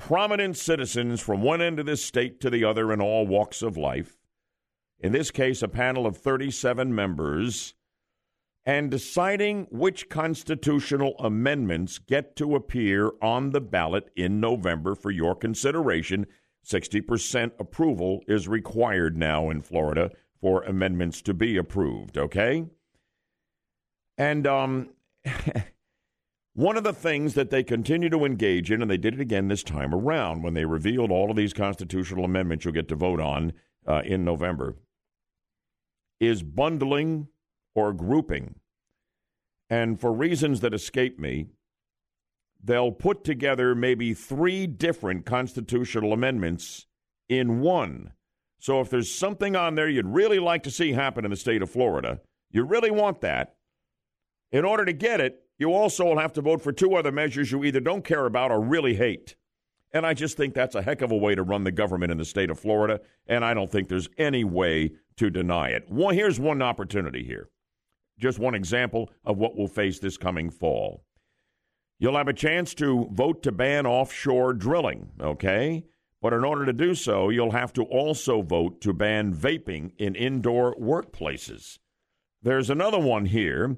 prominent citizens from one end of this state to the other in all walks of life. In this case, a panel of 37 members and deciding which constitutional amendments get to appear on the ballot in November for your consideration. 60% approval is required now in Florida for amendments to be approved, okay? And um, <laughs> one of the things that they continue to engage in, and they did it again this time around when they revealed all of these constitutional amendments you'll get to vote on uh, in November, is bundling or grouping. And for reasons that escape me, they'll put together maybe three different constitutional amendments in one. So if there's something on there you'd really like to see happen in the state of Florida, you really want that. In order to get it, you also will have to vote for two other measures you either don't care about or really hate. And I just think that's a heck of a way to run the government in the state of Florida, and I don't think there's any way to deny it. Well, here's one opportunity here. Just one example of what we'll face this coming fall. You'll have a chance to vote to ban offshore drilling, okay? But in order to do so, you'll have to also vote to ban vaping in indoor workplaces. There's another one here.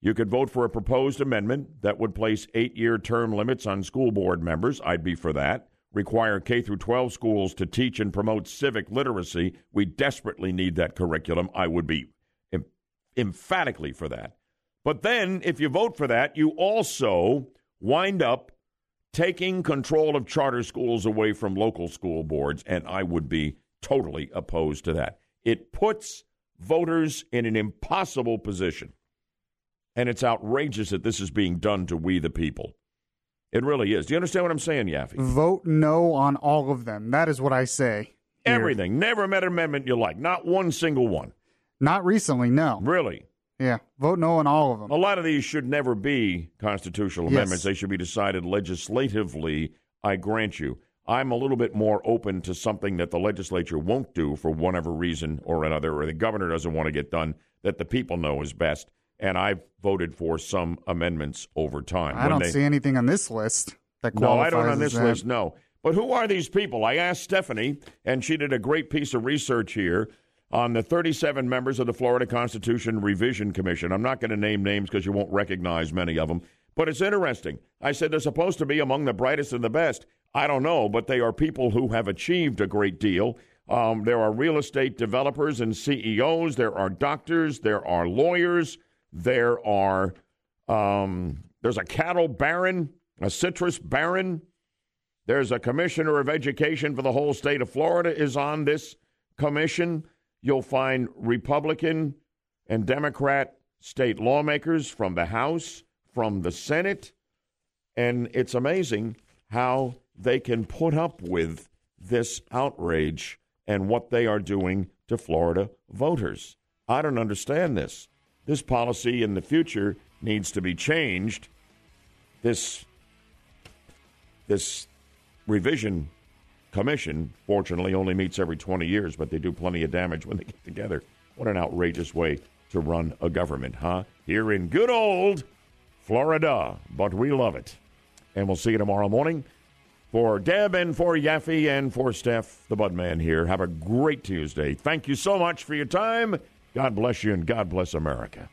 You could vote for a proposed amendment that would place eight year term limits on school board members. I'd be for that. Require K through 12 schools to teach and promote civic literacy. We desperately need that curriculum. I would be em- emphatically for that. But then, if you vote for that, you also wind up taking control of charter schools away from local school boards, and I would be totally opposed to that. It puts voters in an impossible position. And it's outrageous that this is being done to we the people. It really is. Do you understand what I'm saying, Yaffee? Vote no on all of them. That is what I say. here. Everything. Never met an amendment you like. Not one single one. Not recently, no. Really? Yeah, vote no on all of them. A lot of these should never be constitutional Yes. amendments. They should be decided legislatively, I grant you. I'm a little bit more open to something that the legislature won't do for whatever reason or another, or the governor doesn't want to get done, that the people know is best. And I've voted for some amendments over time. I When don't they- see anything on this list that qualifies. no, I don't on this that. list, no. But who are these people? I asked Stephanie, and she did a great piece of research here on the 37 members of the Florida Constitution Revision Commission. I'm not going to name names because you won't recognize many of them, but it's interesting. I said they're supposed to be among the brightest and the best. I don't know, but they are people who have achieved a great deal. Um, there are real estate developers and CEOs, there are doctors, there are lawyers, there are um, there's a cattle baron, a citrus baron. There's a commissioner of education for the whole state of Florida is on this commission. You'll find Republican and Democrat state lawmakers from the House, from the Senate, and it's amazing how they can put up with this outrage and what they are doing to Florida voters. I don't understand this. This policy in the future needs to be changed. This this revision commission fortunately only meets every 20 years, but they do plenty of damage when they get together. What an outrageous way to run a government, huh? Here in good old Florida, but we love it. And we'll see you tomorrow morning. For Deb and for Yaffee and for Steph, the Budman here. Have a great Tuesday. Thank you so much for your time. God bless you and God bless America.